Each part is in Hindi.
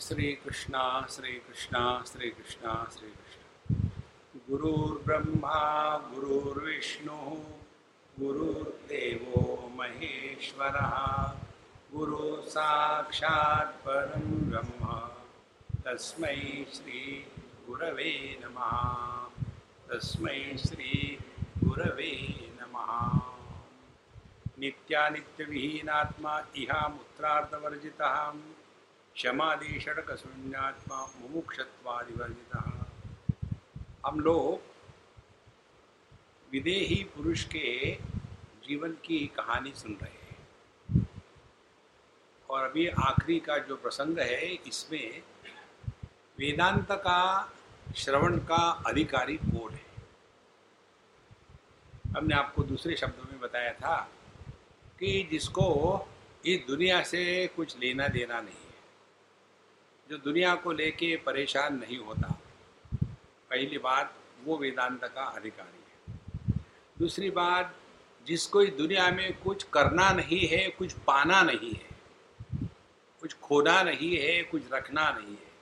श्री कृष्णा श्री कृष्णा श्री कृष्णा श्री कृष्ण गुरुर्ब्रह्मा, गुरुर्विष्णु, गुरुर्देवो महेश्वरः गुरु साक्षात् परं ब्रह्म। तस्मै श्री गुरवे नमः। तस्मै श्री गुरवे नमः। नित्यानित्यविहीनात्मा, इहामुत्रार्धवर्जितः। क्षमादि षडक शून्यात्मा मुमुक्षत्वादिवर्जिता। हम लोग विदेही पुरुष के जीवन की कहानी सुन रहे हैं। और अभी आखिरी का जो प्रसंग है, इसमें वेदांत का श्रवण का अधिकारी कौन है? हमने आपको दूसरे शब्दों में बताया था कि जिसको इस दुनिया से कुछ लेना देना नहीं। जो दुनिया को लेके परेशान नहीं होता, पहली बात वो वेदांत का अधिकारी है। दूसरी बात, जिसको इस दुनिया में कुछ करना नहीं है, कुछ पाना नहीं है, कुछ खोना नहीं है, कुछ रखना नहीं है,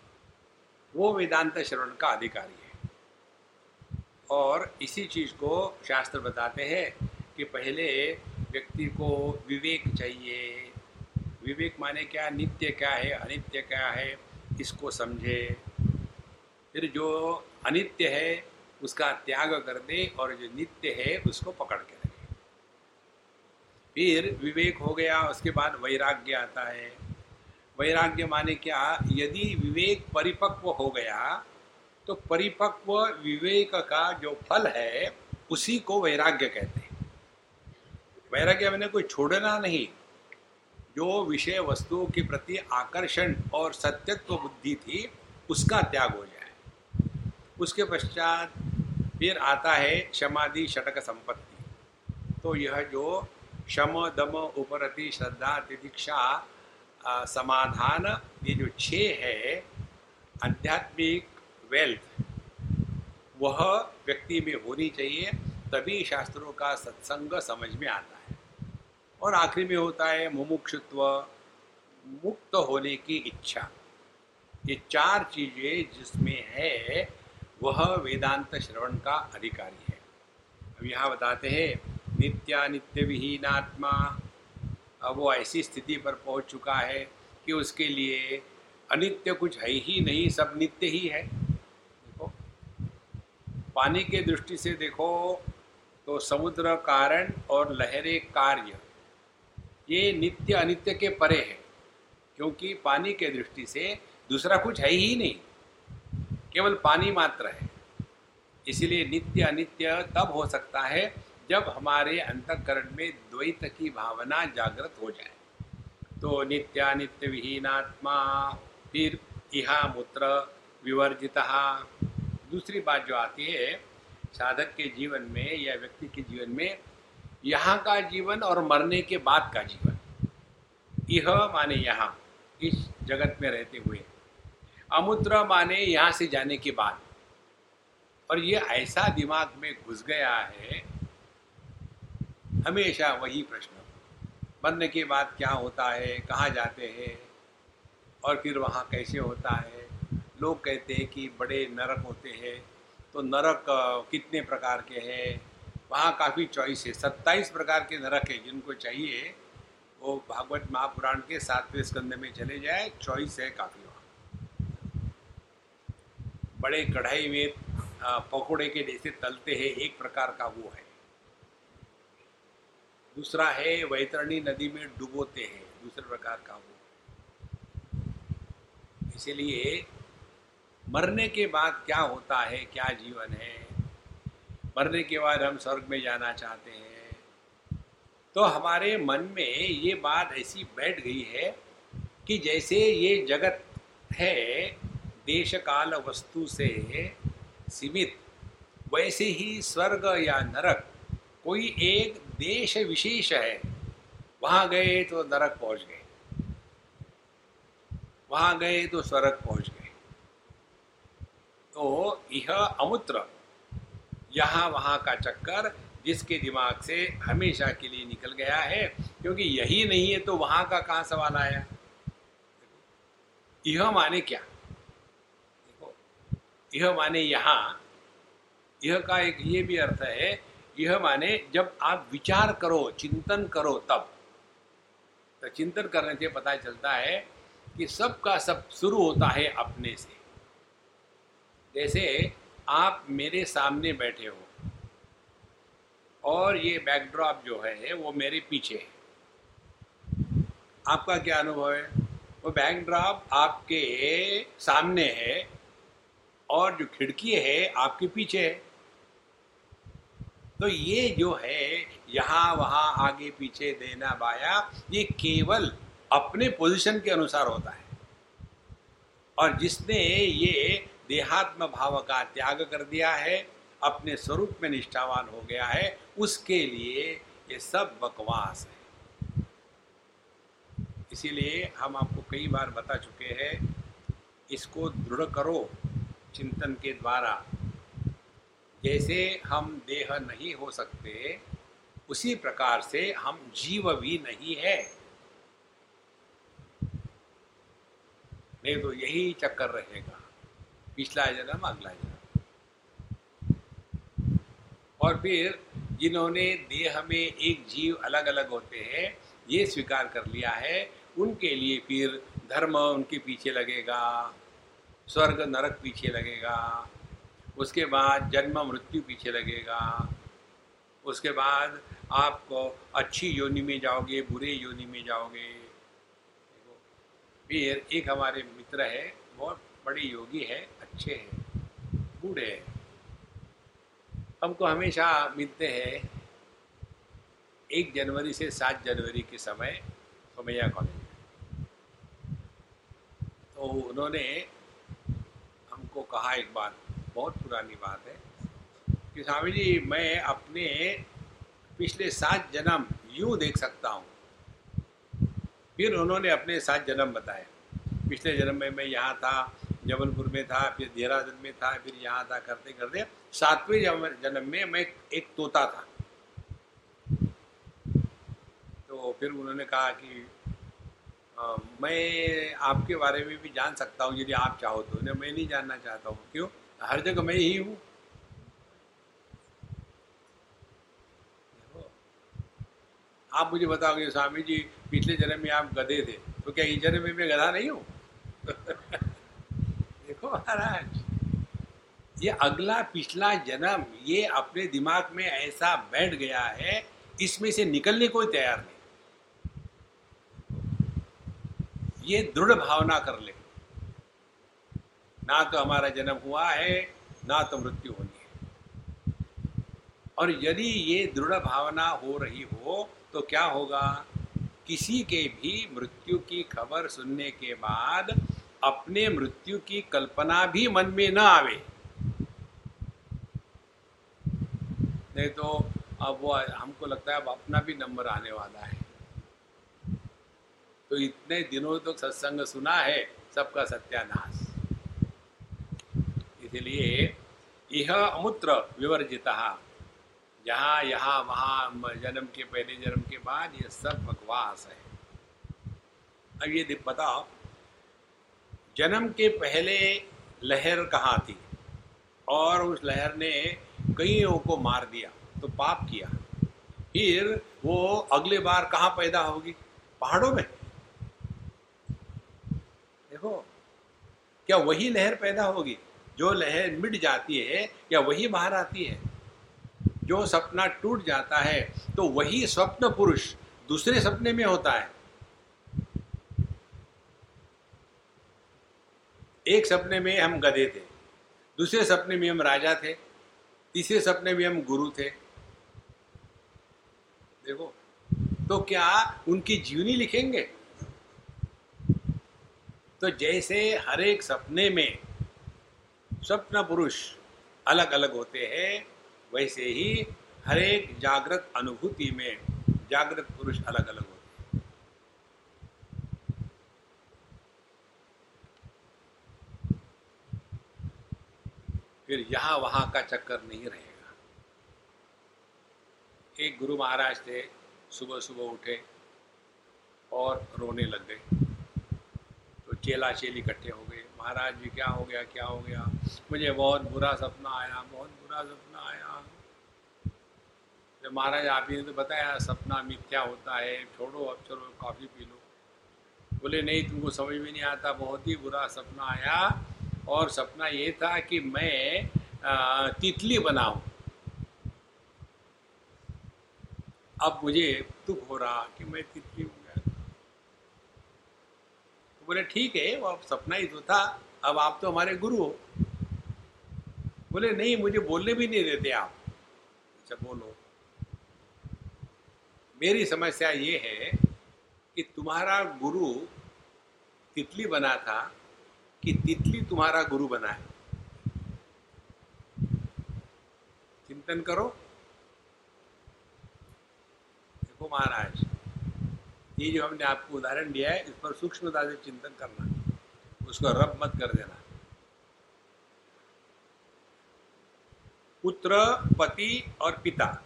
वो वेदांत श्रवण का अधिकारी है। और इसी चीज़ को शास्त्र बताते हैं कि पहले व्यक्ति को विवेक चाहिए। विवेक माने क्या? नित्य क्या है? अनित्य क्या है? इसको समझे? फिर जो अनित्य है, उसका त्याग कर दे और जो नित्य है, उसको पकड़ के रखे। फिर विवेक हो गया, उसके बाद वैराग्य आता है। वैराग्य माने क्या? यदि विवेक परिपक्व हो गया तो परिपक्व विवेक का जो फल है, उसी को वैराग्य कहते हैं। वैराग्य मैंने कोई छोड़ना नहीं। जो विषय वस्तुओं के प्रति आकर्षण और सत्यत्व बुद्धि थी, उसका त्याग हो जाए। उसके पश्चात फिर आता है क्षमादि षटक संपत्ति। तो यह जो शम, दम, उपरति, श्रद्धा, तिदीक्षा समाधान, ये जो छः है, आध्यात्मिक वेल्थ वह व्यक्ति में होनी चाहिए, तभी शास्त्रों का सत्संग समझ में आता और आखिरी में होता है मुमुक्षुत्व, मुक्त होने की इच्छा। ये चार चीज़ें जिसमें है, वह वेदांत श्रवण का अधिकारी है। अब यहाँ बताते हैं नित्यानित्य विहीनात्मा। अब वो ऐसी स्थिति पर पहुँच चुका है कि उसके लिए अनित्य कुछ है ही नहीं, सब नित्य ही है। देखो, पानी के दृष्टि से देखो तो समुद्र कारण और लहरें कार्य। ये नित्य अनित्य के परे है, क्योंकि पानी के दृष्टि से दूसरा कुछ है ही नहीं, केवल पानी मात्र है। इसीलिए नित्य अनित्य तब हो सकता है जब हमारे अंतकरण में द्वैत की भावना जागृत हो जाए। तो नित्यानित्य विहीनात्मा, फिर इहा मूत्र विवर्जित दूसरी बात जो आती है, साधक के जीवन में या व्यक्ति के जीवन में यहाँ का जीवन और मरने के बाद का जीवन। यह माने यहाँ, इस जगत में रहते हुए। अमुद्र माने यहाँ से जाने के बाद। और ये ऐसा दिमाग में घुस गया है, हमेशा वही प्रश्न। मरने के बाद क्या होता है, कहाँ जाते हैं, और फिर वहाँ कैसे होता है? लोग कहते हैं कि बड़े नरक होते हैं। तो नरक कितने प्रकार के हैं? वहाँ काफ़ी चॉइस है। सत्ताईस प्रकार के नरक है जिनको चाहिए, वो भागवत महापुराण के सातवें स्कंद में चले जाए चॉइस है काफ़ी वहाँ। बड़े कढ़ाई में पकौड़े के जैसे तलते हैं, एक प्रकार का वो है। दूसरा है, वैतरणी नदी में डुबोते हैं, दूसरे प्रकार का वो। इसीलिए मरने के बाद क्या होता है, क्या जीवन है मरने के बाद हम स्वर्ग में जाना चाहते हैं। तो हमारे मन में ये बात ऐसी बैठ गई है कि जैसे ये जगत है देश काल वस्तु से सीमित, वैसे ही स्वर्ग या नरक कोई एक देश विशेष है, वहाँ गए तो नरक पहुँच गए। वहाँ गए तो स्वर्ग पहुँच गए। तो यह अमुत्र यहाँ वहाँ का चक्कर जिसके दिमाग से हमेशा के लिए निकल गया है, क्योंकि यही नहीं है तो वहाँ का कहाँ सवाल आया? यह माने क्या? देखो, यह माने यहाँ, यह का एक ये भी अर्थ है, यह माने जब आप विचार करो, चिंतन करो तब। तो चिंतन करने से पता चलता है कि सब का सब शुरू होता है अपने से। जैसे आप मेरे सामने बैठे हो। और ये बैकड्रॉप जो है, वो मेरे पीछे है। आपका क्या अनुभव है? वो बैकड्रॉप आपके सामने है और जो खिड़की है, आपके पीछे है। तो ये जो है, यहाँ वहाँ आगे पीछे देना बाया, ये केवल अपने पोजीशन के अनुसार होता है। और जिसने ये देहात्म भाव का त्याग कर दिया है, अपने स्वरूप में निष्ठावान हो गया है, उसके लिए ये सब बकवास है। इसीलिए हम आपको कई बार बता चुके हैं, इसको दृढ़ करो चिंतन के द्वारा। जैसे हम देह नहीं हो सकते, उसी प्रकार से हम जीव भी नहीं है। नहीं तो यही चक्कर रहेगा। पिछला जन्म अगला जन्म और फिर जिन्होंने देह में एक जीव अलग अलग होते हैं, ये स्वीकार कर लिया है। उनके लिए फिर धर्म उनके पीछे लगेगा, स्वर्ग नरक पीछे लगेगा, उसके बाद जन्म मृत्यु पीछे लगेगा, उसके बाद आपको अच्छी योनि में जाओगे, बुरे योनि में जाओगे। फिर एक हमारे मित्र है, बहुत बड़े योगी है अच्छे हैं, बूढ़े हैं। हमको हमेशा मिलते हैं एक जनवरी से सात जनवरी के समय सोमैया कॉलेज तो उन्होंने हमको कहा एक बात, बहुत पुरानी बात है कि स्वामी जी, मैं अपने पिछले सात जन्म यूँ देख सकता हूँ। फिर उन्होंने अपने सात जन्म बताए। पिछले जन्म में मैं यहाँ था जबलपुर में था फिर देहरादून में था फिर यहाँ था करते करते। सातवें जन्म में मैं एक तोता था। तो फिर उन्होंने कहा कि आ, मैं आपके बारे में भी जान सकता हूँ यदि आप चाहो तो। मैं नहीं जानना चाहता हूँ क्यों? हर जगह मैं ही हूँ। आप मुझे बताओगे स्वामी जी पिछले जन्म में आप गधे थे। तो क्या इस जन्म में मैं गधा नहीं हूँ? देखो महाराज, ये अगला पिछला जन्म, ये अपने दिमाग में ऐसा बैठ गया है, इसमें से निकलने कोई तैयार नहीं। ये दृढ़ भावना कर ले। ना तो हमारा जन्म हुआ है, ना तो मृत्यु होनी है। और यदि ये दृढ़ भावना हो रही हो तो क्या होगा? किसी के भी मृत्यु की खबर सुनने के बाद अपने मृत्यु की कल्पना भी मन में न आवे। नहीं तो अब वो हमको लगता है अब अपना भी नंबर आने वाला है। तो इतने दिनों तक तो सत्संग सुना है, सबका सत्यानाश। इसलिए यह अमूत्र विवर्जिता, जहाँ यहाँ वहाँ जन्म के पहले जन्म के बाद ये सब बकवास है। अब ये बताओ जन्म के पहले लहर कहाँ थी? और उस लहर ने कईयों को मार दिया तो पाप किया। फिर वो अगले बार कहाँ पैदा होगी? पहाड़ों में। देखो, क्या वही लहर पैदा होगी? जो लहर मिट जाती है, या वही बाहर आती है? जो सपना टूट जाता है तो वही स्वप्न पुरुष दूसरे सपने में होता है। एक सपने में हम गधे थे, दूसरे सपने में हम राजा थे, तीसरे सपने में हम गुरु थे। देखो तो क्या उनकी जीवनी लिखेंगे? तो जैसे हर एक सपने में स्वप्न पुरुष अलग अलग होते हैं, वैसे ही हर एक जागृत अनुभूति में जागृत पुरुष अलग अलग होते हैं फिर यहाँ वहाँ का चक्कर नहीं रहेगा। एक गुरु महाराज थे, सुबह सुबह उठे और रोने लग गए। तो चेला चेली इकट्ठे हो गए। महाराज जी, क्या हो गया, क्या हो गया? मुझे बहुत बुरा सपना आया, बहुत बुरा सपना आया। जब महाराज आप ही ने तो बताया, सपना मिथ्या होता है, छोड़ो, अब चलो, कॉफ़ी पी लो। बोले, नहीं, तुमको समझ में नहीं आता, बहुत ही बुरा सपना आया। और सपना ये था कि मैं तितली बनाऊँ। अब मुझे दुख हो रहा कि मैं तितली हो तो बोले, ठीक है, वो अब सपना ही तो था, अब आप तो हमारे गुरु हो। बोले, नहीं, मुझे बोलने भी नहीं देते आप। अच्छा बोलो। मेरी समस्या ये है कि तुम्हारा गुरु तितली बना था कि तितली तुम्हारा गुरु बना है। चिंतन करो। देखो महाराज, ये जो हमने आपको उदाहरण दिया है, इस पर सूक्ष्मता से चिंतन करना, उसको रब मत कर देना। पुत्र, पति और पिता,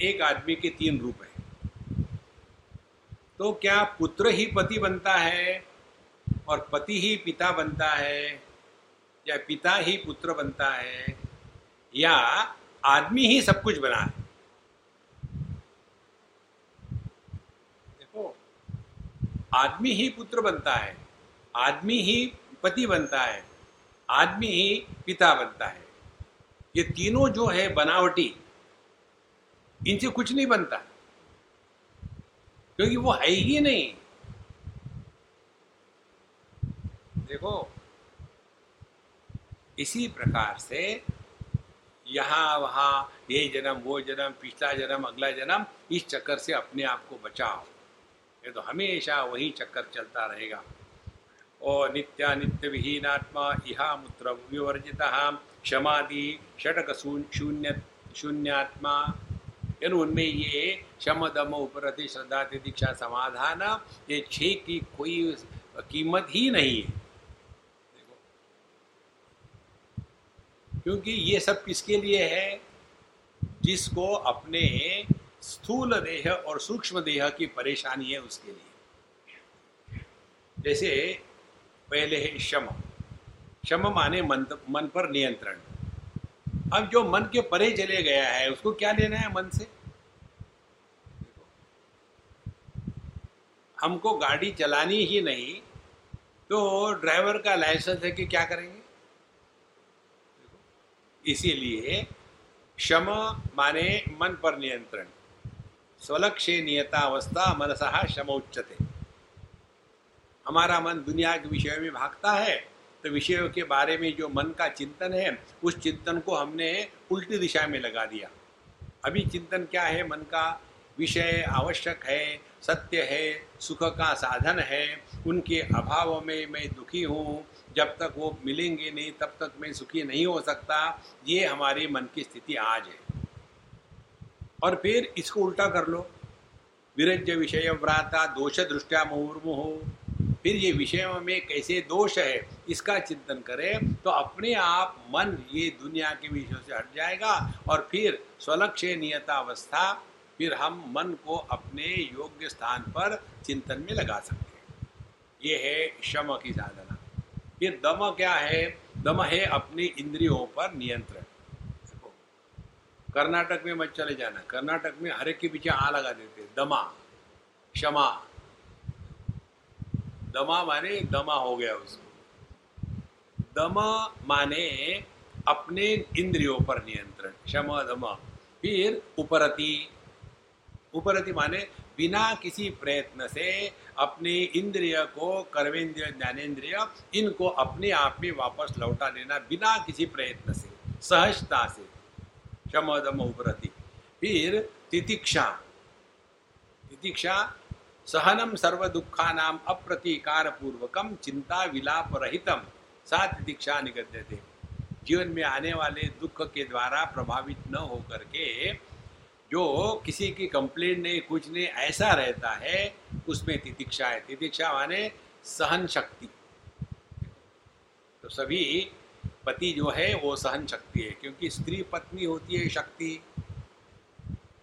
एक आदमी के तीन रूप है। तो क्या पुत्र ही पति बनता है? और पति ही पिता बनता है, या पिता ही पुत्र बनता है, या आदमी ही सब कुछ बना है। देखो, आदमी ही पुत्र बनता है, आदमी ही पति बनता है, आदमी ही पिता बनता है। ये तीनों जो है बनावटी, इनसे कुछ नहीं बनता, क्योंकि वो है ही नहीं। देखो। इसी प्रकार से यहाँ, वहाँ ये जन्म, वो जन्म, पिछला जन्म, अगला जन्म, इस चक्कर से अपने आप को बचाओ। ये तो हमेशा वही चक्कर चलता रहेगा। और नित्या नित्य विहीनात्मा, इहा मूत्र विवर्जित क्षमादि षटक शून्य शून्यात्मा। यानी उनमें ये शम, दम, उपरति, श्रद्धा दीक्षा समाधान, ये छह की कोई कीमत ही नहीं है। क्योंकि ये सब किसके लिए है? जिसको अपने स्थूल देह और सूक्ष्म देह की परेशानी है, उसके लिए। जैसे पहले है शम। शम माने मन मन पर नियंत्रण। अब जो मन के परे चले गया है, उसको क्या लेना है मन से? हमको गाड़ी चलानी ही नहीं तो ड्राइवर का लाइसेंस है कि क्या करेंगे? इसीलिए क्षम माने मन पर नियंत्रण। स्वलक्ष्य नियतावस्था मनसहा उच्चते हमारा मन दुनिया के विषय में भागता है तो विषयों के बारे में जो मन का चिंतन है, उस चिंतन को हमने उल्टी दिशा में लगा दिया। अभी चिंतन क्या है? मन का विषय आवश्यक है, सत्य है, सुख का साधन है, उनके अभाव में मैं दुखी हूँ जब तक वो मिलेंगे नहीं, तब तक मैं सुखी नहीं हो सकता। ये हमारे मन की स्थिति आज है। और फिर इसको उल्टा कर लो। विरज विषय व्राता, दोष दृष्टिया मुहुर्मुह। फिर ये विषयों में कैसे दोष है, इसका चिंतन करें तो अपने आप मन ये दुनिया के विषयों से हट जाएगा। और फिर स्वलक्ष्य नियतावस्था, फिर हम मन को अपने योग्य स्थान पर चिंतन में लगा सकते हैं। ये है शम की साधना। फिर दम क्या है? दम है अपनी इंद्रियों पर नियंत्रण। कर्नाटक में मत चले जाना। कर्नाटक में हर एक के पीछे आ लगा देते दमा, क्षमा। दमा माने दमा हो गया उसको। दमा माने अपने इंद्रियों पर नियंत्रण। क्षमा, दमा। फिर उपरति। उपरति माने बिना किसी प्रयत्न से अपने इंद्रिय को, कर्मेंद्रिय ज्ञानेन्द्रिय इनको अपने आप में वापस लौटा लेना बिना किसी प्रयत्न से, सहजता से। शमदम उपरति फिर तितिक्षा। तितिक्षा, सहनम सर्व दुखा नाम अप्रतीकार पूर्वकम चिंता विलाप रहितम सा तितिक्षा निगद्य थे जीवन में आने वाले दुख के द्वारा प्रभावित न होकर के जो किसी की कंप्लेन नहीं, कुछ नहीं, ऐसा रहता है, उसमें तितिक्षा है। तितिक्षा माने सहन शक्ति तो सभी पति जो है, वो सहन शक्ति है, क्योंकि स्त्री पत्नी होती है शक्ति।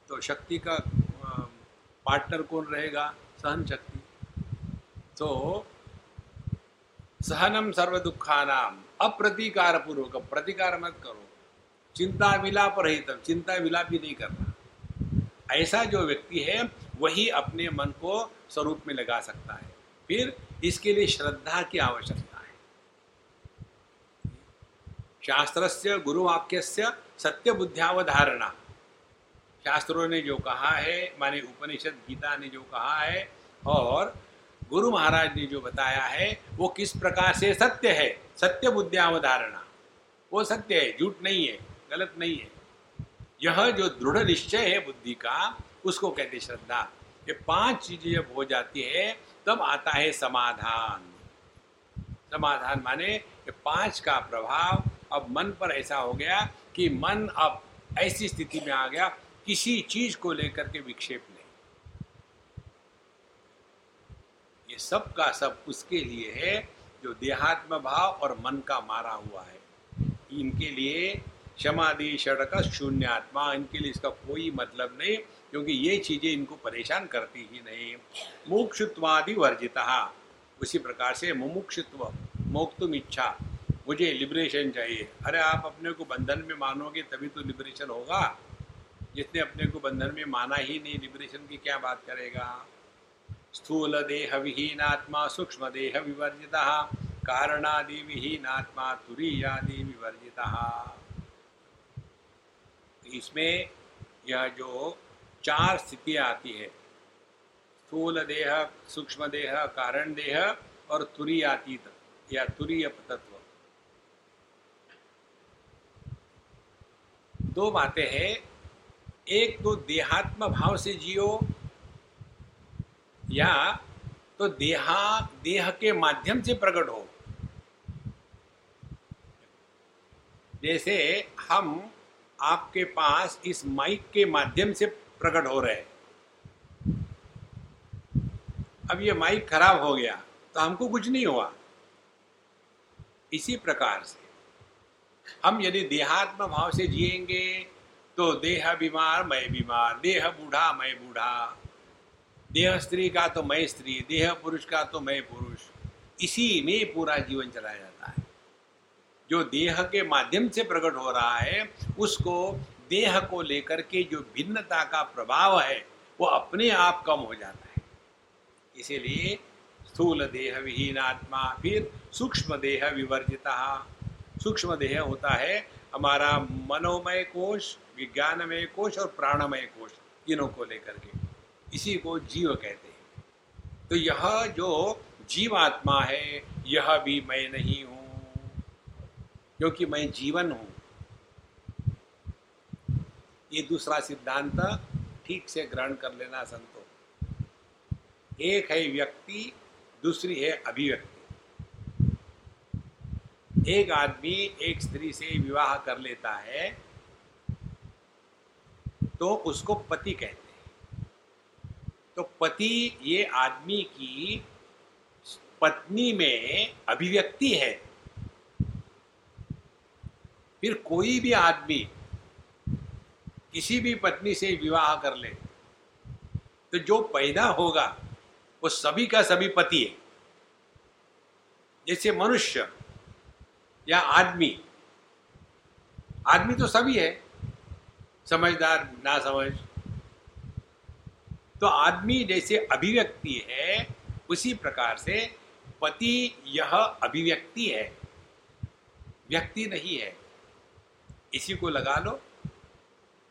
तो शक्ति का पार्टनर कौन रहेगा? सहन शक्ति तो सहनम सर्व दुखानाम अप्रतिकार पूर्वक प्रतिकार मत करो। चिंता विलाप रहित चिंता विलाप भी नहीं करना। ऐसा जो व्यक्ति है, वही अपने मन को स्वरूप में लगा सकता है। फिर इसके लिए श्रद्धा की आवश्यकता है। शास्त्र से गुरुवाक्य से सत्य बुद्धियावधारणा शास्त्रों ने जो कहा है, माने उपनिषद, गीता ने जो कहा है, और गुरु महाराज ने जो बताया है, वो किस प्रकार से सत्य है? सत्य बुद्धियावधारणा वो सत्य है, झूठ नहीं है, गलत नहीं है। यह जो दृढ़ निश्चय है बुद्धि का, उसको कहते श्रद्धा। ये पाँच चीज़ें जब हो जाती है, तब आता है समाधान। समाधान माने ये पाँच का प्रभाव, अब मन पर ऐसा हो गया कि मन अब ऐसी स्थिति में आ गया, किसी चीज़ को लेकर के विक्षेप नहीं। ये सब का सब उसके लिए है, जो देहात्म भाव और मन का मारा हुआ है। इनके लिए क्षमादि षडक शून्य आत्मा इनके लिए इसका कोई मतलब नहीं, क्योंकि ये चीज़ें इनको परेशान करती ही नहीं। मोक्षत्वादि वर्जिता। उसी प्रकार से मुमुक्षुत्व, मोक्तुम इच्छा। मुझे लिबरेशन चाहिए। अरे आप अपने को बंधन में मानोगे, तभी तो लिबरेशन होगा। जिसने अपने को बंधन में माना ही नहीं लिबरेशन की क्या बात करेगा? स्थूल देह विहीन आत्मा सूक्ष्म देह विवर्जिता। कारणादि विहीन आत्मा तुरीयादि विवर्जिता। इसमें यह जो चार स्थितियाँ आती है, स्थूल देह, सूक्ष्म देह, कारण देह और तुरीयातीत या तुरीय तत्व दो बातें हैं। एक तो देहात्म भाव से जियो या तो देहा, देह के माध्यम से प्रकट हो। जैसे हम आपके पास इस माइक के माध्यम से प्रकट हो रहे हैं। अब ये माइक खराब हो गया तो हमको कुछ नहीं हुआ। इसी प्रकार से हम यदि देहात्म भाव से जिएँगे तो देह बीमार मैं बीमार, देह बूढ़ा मैं बूढ़ा। देह स्त्री का तो मैं स्त्री, देह पुरुष का तो मैं पुरुष। इसी में पूरा जीवन चलाया जो देह के माध्यम से प्रकट हो रहा है, उसको देह को लेकर के जो भिन्नता का प्रभाव है, वो अपने आप कम हो जाता है। इसीलिए स्थूल देह विहीन आत्मा, फिर सूक्ष्म देह विवर्जिता। सूक्ष्म देह होता है हमारा मनोमय कोश, विज्ञानमय कोश और प्राणमय कोश, तीनों को लेकर के। इसी को जीव कहते हैं। तो यह जो जीवात्मा है, यह भी मैं नहीं हूँ। क्योंकि मैं जीवन हूँ। ये दूसरा सिद्धांत ठीक से ग्रहण कर लेना संतो। एक है व्यक्ति, दूसरी है अभिव्यक्ति। एक आदमी एक स्त्री से विवाह कर लेता है तो उसको पति कहते हैं। तो पति ये आदमी की पत्नी में अभिव्यक्ति है। फिर कोई भी आदमी किसी भी पत्नी से विवाह कर ले तो जो पैदा होगा, वो सभी का सभी पति है। जैसे मनुष्य या आदमी आदमी तो सभी है, समझदार ना समझ तो आदमी जैसे अभिव्यक्ति है, उसी प्रकार से पति यह अभिव्यक्ति है। व्यक्ति नहीं है। इसी को लगा लो।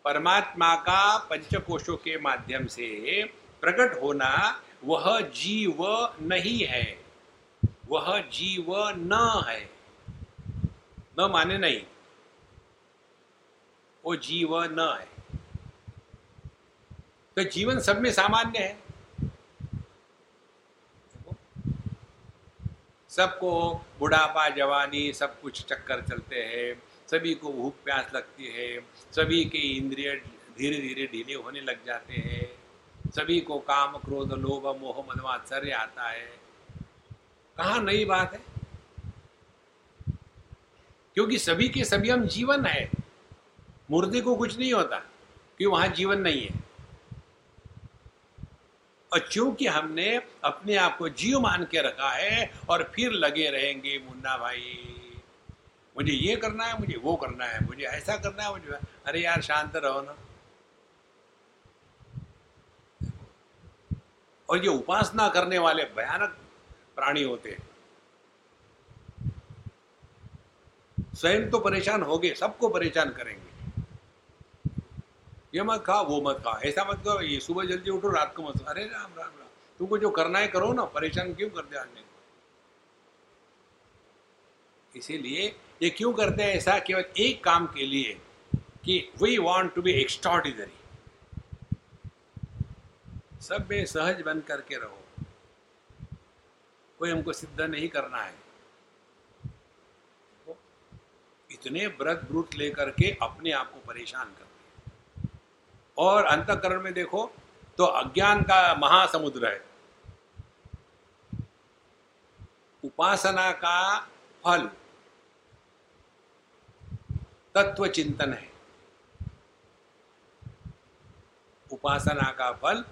परमात्मा का पंचकोशों के माध्यम से प्रकट होना वह जीव नहीं है। वह जीव न है। न माने नहीं। वो जीव न है। तो जीवन सब में सामान्य है। सबको बुढ़ापा, जवानी सब कुछ चक्कर चलते हैं। सभी को भूख प्यास लगती है, सभी के इंद्रिय धीरे धीरे ढीले होने लग जाते हैं, सभी को काम, क्रोध, लोभ, मोह, मदमात्सर्य आता है। कहा नई बात है? क्योंकि सभी के सभी हम जीवन है। मुर्दे को कुछ नहीं होता क्योंकि वहाँ जीवन नहीं है? और चूँकि हमने अपने आप को जीव मान के रखा है और फिर लगे रहेंगे मुन्ना भाई मुझे ये करना है, मुझे वो करना है, मुझे ऐसा करना है, मुझे अरे यार, शांत रहो ना। और ये उपासना करने वाले भयानक प्राणी होते हैं। स्वयं तो परेशान हो गए सबको परेशान करेंगे। ये मत खा, वो मत खा। ऐसा मत करो, ये सुबह जल्दी उठो, रात को मत अरे राम राम राम। तुमको जो करना है करो ना, परेशान क्यों कर करते आने इसीलिए ये क्यों करते हैं? ऐसा केवल एक काम के लिए कि we want to be extraordinary सब में सहज बन करके रहो। कोई हमको सिद्ध नहीं करना है। इतने व्रत ब्रूत लेकर के अपने आप को परेशान करते और अंतकरण में देखो तो अज्ञान का महासमुद्र है। उपासना का फल तत्व चिंतन है। उपासना का फल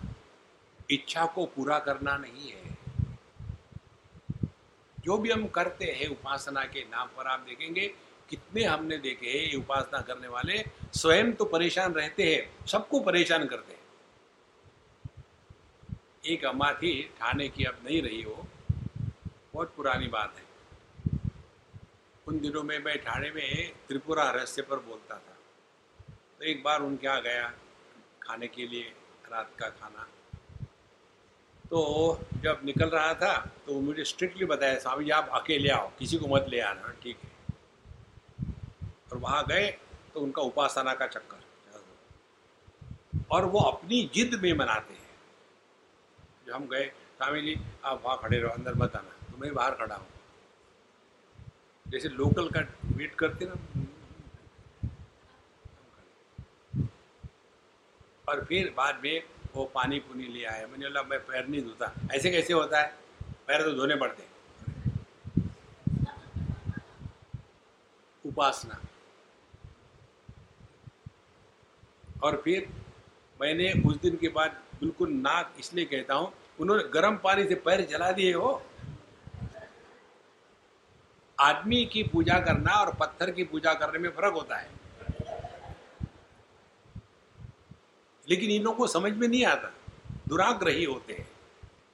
इच्छा को पूरा करना नहीं है। जो भी हम करते हैं उपासना के नाम पर आप देखेंगे, कितने हमने देखे हैं ये उपासना करने वाले, स्वयं तो परेशान रहते हैं, सबको परेशान करते हैं। एक अम्मा थी ठाणे की अब नहीं रही हो, बहुत पुरानी बात है। उन दिनों में मैं ठाणे में त्रिपुरा रहस्य पर बोलता था। तो एक बार उनके यहाँ गया खाने के लिए, रात का खाना। तो जब निकल रहा था तो मुझे स्ट्रिक्टली बताया स्वामी जी आप अकेले आओ, किसी को मत ले आना, ठीक है? और वहाँ गए तो उनका उपासना का चक्कर। और वो अपनी जिद में मनाते हैं। जब हम गए स्वामी जी, आप वहाँ खड़े रहो, अंदर मत आना तो मैं बाहर खड़ा हूँ। जैसे लोकल का वेट करते ना। और फिर बाद में वो पानी पुनी ले आया। मैंने बोला, मैं पैर नहीं धोता। ऐसे कैसे होता है? पैर तो धोने पड़ते उपासना। और फिर मैंने उस दिन के बाद बिल्कुल नाक इसलिए कहता हूँ, उन्होंने गर्म पानी से पैर जला दिए हो। आदमी की पूजा करना और पत्थर की पूजा करने में फ़र्क होता है। लेकिन इन लोगों को समझ में नहीं आता। दुराग्रही होते हैं,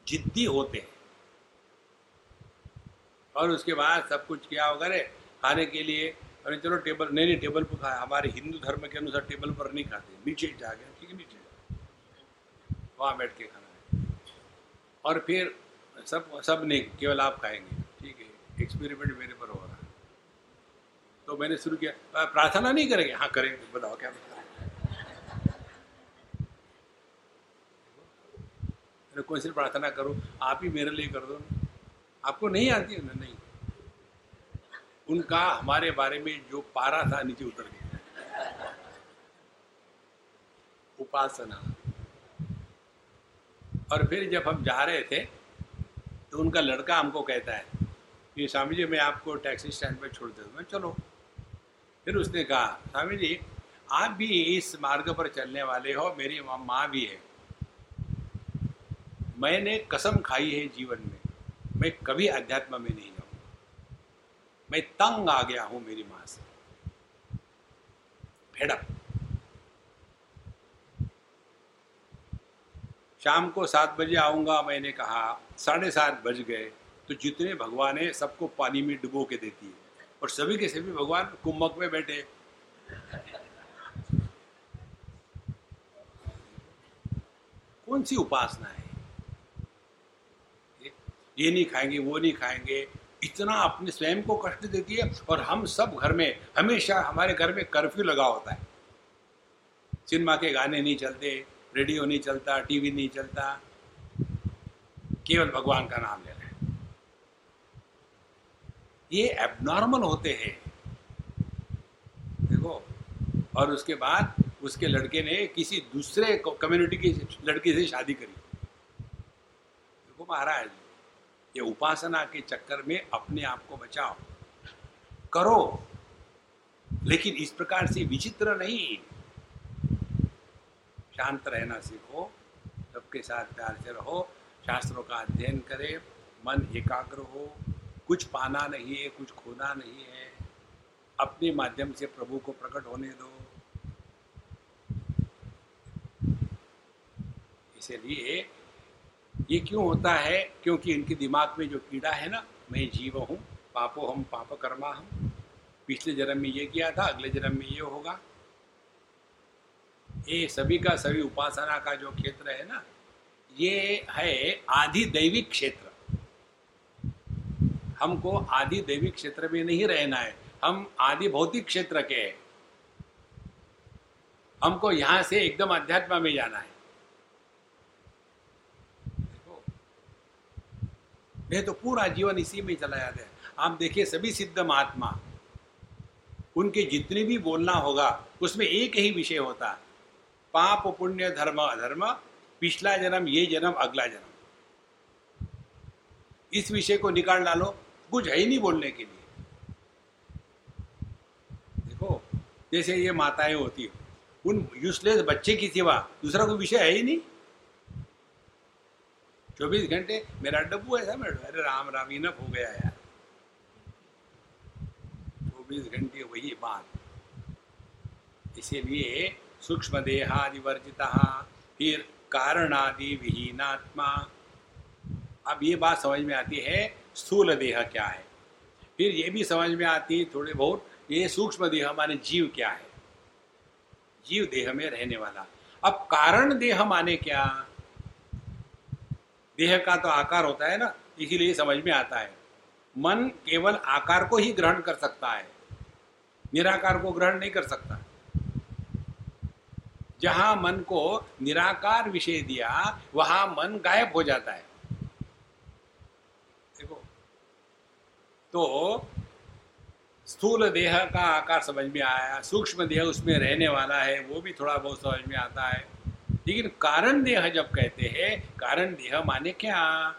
जिद्दी होते हैं। और उसके बाद सब कुछ किया वगैरह खाने के लिए, अरे चलो टेबल, नहीं नहीं, टेबल पर खाया हमारे हिंदू धर्म के अनुसार टेबल पर नहीं खाते। नीचे जा गया ठीक है, नीचे। वहाँ बैठ के खाना है। और फिर सब सब नहीं, केवल आप खाएँगे। एक्सपेरिमेंट मेरे पर हो रहा है। तो मैंने शुरू किया प्रार्थना नहीं करेंगे? हाँ करेंगे, बताओ क्या बताओ कौन सी प्रार्थना करो, आप ही मेरे लिए कर दो आपको नहीं आती है ना? नहीं। उनका हमारे बारे में जो पारा था, नीचे उतर गया। उपासना। और फिर जब हम जा रहे थे तो उनका लड़का हमको कहता है कि स्वामी जी, मैं आपको टैक्सी स्टैंड पर छोड़ देता मैं चलो। फिर उसने कहा, स्वामी जी, आप भी इस मार्ग पर चलने वाले हो, मेरी माँ भी है। मैंने कसम खाई है जीवन में, मैं कभी अध्यात्म में नहीं जाऊँगा। मैं तंग आ गया हूँ मेरी माँ से। फेडअप शाम को सात बजे आऊँगा, मैंने कहा, साढ़े सात बज गए। तो जितने भगवान है, सबको पानी में डुबो के देती है। और सभी के सभी भगवान कुंभक में बैठे कौन सी उपासना है? ये नहीं खाएँगे, वो नहीं खाएँगे। इतना अपने स्वयं को कष्ट देती है और हम सब घर में, हमेशा हमारे घर में कर्फ्यू लगा होता है। सिनेमा के गाने नहीं चलते, रेडियो नहीं चलता, टीवी नहीं चलता। केवल भगवान का नाम ले रहे ये एबनॉर्मल होते हैं। देखो, और उसके बाद उसके लड़के ने किसी दूसरे कम्युनिटी की लड़की से शादी करी। देखो महाराज, ये उपासना के चक्कर में अपने आप को बचाओ। करो, लेकिन इस प्रकार से विचित्र नहीं। शांत रहना सीखो, सबके साथ प्यार से रहो, शास्त्रों का अध्ययन करें, मन एकाग्र हो। कुछ पाना नहीं है, कुछ खोना नहीं है। अपने माध्यम से प्रभु को प्रकट होने दो। इसलिए ये क्यों होता है? क्योंकि इनके दिमाग में जो कीड़ा है ना, मैं जीव हूँ, पापो हम, पाप कर्मा हम। पिछले जन्म में ये किया था, अगले जन्म में ये होगा। ये सभी का, सभी उपासना का जो क्षेत्र है ना, ये है आदि दैविक क्षेत्र। हमको आदि देवी क्षेत्र में नहीं रहना है। हम आदि भौतिक क्षेत्र के हैं। हमको यहाँ से एकदम अध्यात्म में जाना है। मैं तो पूरा जीवन इसी में चला जाता है आप देखिए, सभी सिद्ध महात्मा, उनके जितने भी बोलना होगा, उसमें एक ही विषय होता पाप, पुण्य, धर्म, अधर्म, पिछला जन्म, ये जन्म, अगला जन्म। इस विषय को निकाल डालो। कुछ है ही नहीं बोलने के लिए। देखो, जैसे ये माताएँ होती उन यूजलेस बच्चे की सिवा, दूसरा कोई विषय है ही नहीं। चौबीस घंटे, मेरा डब्बू ऐसा मेरा अरे राम राम इनफ हो गया यार। चौबीस घंटे वही बात। इसीलिए सूक्ष्म देहादिवर्जिता फिर कारणादि विहीनात्मा। अब ये बात समझ में आती है स्थूल देह क्या है? फिर ये भी समझ में आती है थोड़े बहुत, ये सूक्ष्म देह माने जीव क्या है? जीव देह में रहने वाला। अब कारण देह माने क्या? देह का तो आकार होता है ना, इसीलिए समझ में आता है। मन केवल आकार को ही ग्रहण कर सकता है, निराकार को ग्रहण नहीं कर सकता। जहाँ मन को निराकार विषय दिया, वहाँ मन गायब हो जाता है देखो तो स्थूल देह का आकार समझ में आया सूक्ष्म देह उसमें रहने वाला है, वो भी थोड़ा बहुत समझ में आता है। लेकिन कारण देह जब कहते हैं, कारण देह माने क्या?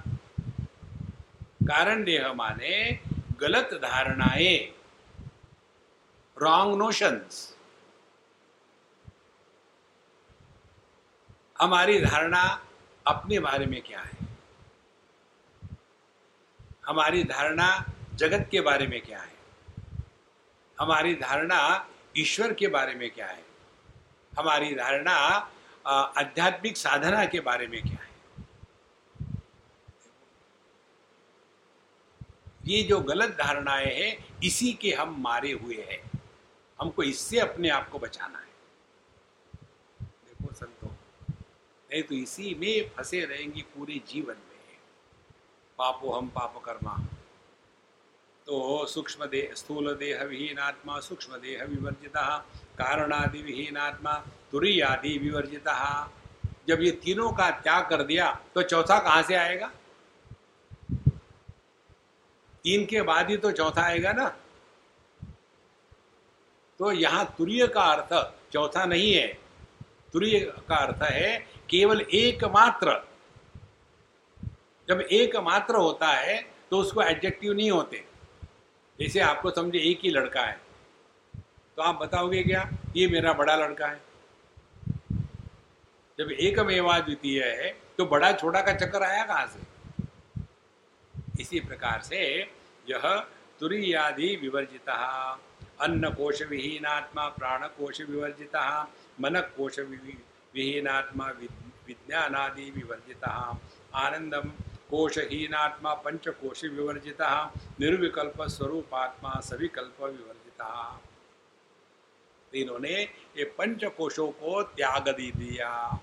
कारण देह माने गलत धारणाएँ रॉन्ग नोशंस हमारी धारणा अपने बारे में क्या है? हमारी धारणा जगत के बारे में क्या है? हमारी धारणा ईश्वर के बारे में क्या है? हमारी धारणा आध्यात्मिक साधना के बारे में क्या है? ये जो गलत धारणाएँ हैं, इसी के हम मारे हुए हैं। हमको इससे अपने आप को बचाना है। देखो संतो, नहीं तो इसी में फंसे रहेंगी पूरे जीवन में। पापो हम पाप कर्मा। तो सूक्ष्म देह स्थूल देह विहीन आत्मा सूक्ष्म देह विवर्जिता कारणादि विहीन आत्मा तुरी आदि विवर्जिता जब ये तीनों का त्याग कर दिया तो चौथा कहाँ से आएगा? तीन के बाद ही तो चौथा आएगा ना? तो यहाँ तुरीय का अर्थ चौथा नहीं है। तुरीय का अर्थ है केवल एकमात्र। जब एकमात्र होता है तो उसको एडजेक्टिव नहीं होते। जैसे आपको समझे, एक ही लड़का है। तो आप बताओगे क्या? ये मेरा बड़ा लड़का है। जब एक मेवा द्वितीय है तो बड़ा छोटा का चक्कर आया कहाँ से? इसी प्रकार से यह तुरीयादि विवर्जिता, अन्न कोश विहीनात्मा, प्राण कोश विवर्जिता, मन कोश विहीनात्मा विज्ञानादि विवर्जिता, आनंदम कोशहीनात्मा पंचकोश विवर्जिता, निर्विकल्प स्वरूपात्मा सविकल्प विवर्जिता। तो इन्होंने ये पंचकोशों को त्याग दे दिया।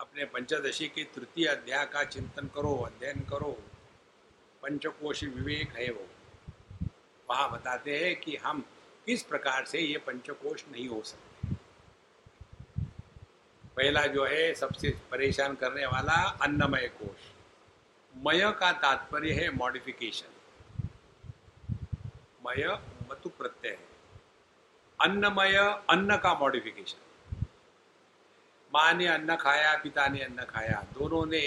अपने पंचदशी के तृतीय अध्याय का चिंतन करो, अध्ययन करो। पंचकोश विवेक है वो। वहाँ बताते हैं कि हम किस प्रकार से ये पंचकोश नहीं हो सकते। पहला जो है सबसे परेशान करने वाला अन्नमय कोश मय का तात्पर्य है मॉडिफिकेशन मय मतु प्रत्यय है। अन्नमय, अन्न का मॉडिफिकेशन माँ ने अन्न खाया पिता ने अन्न खाया, दोनों ने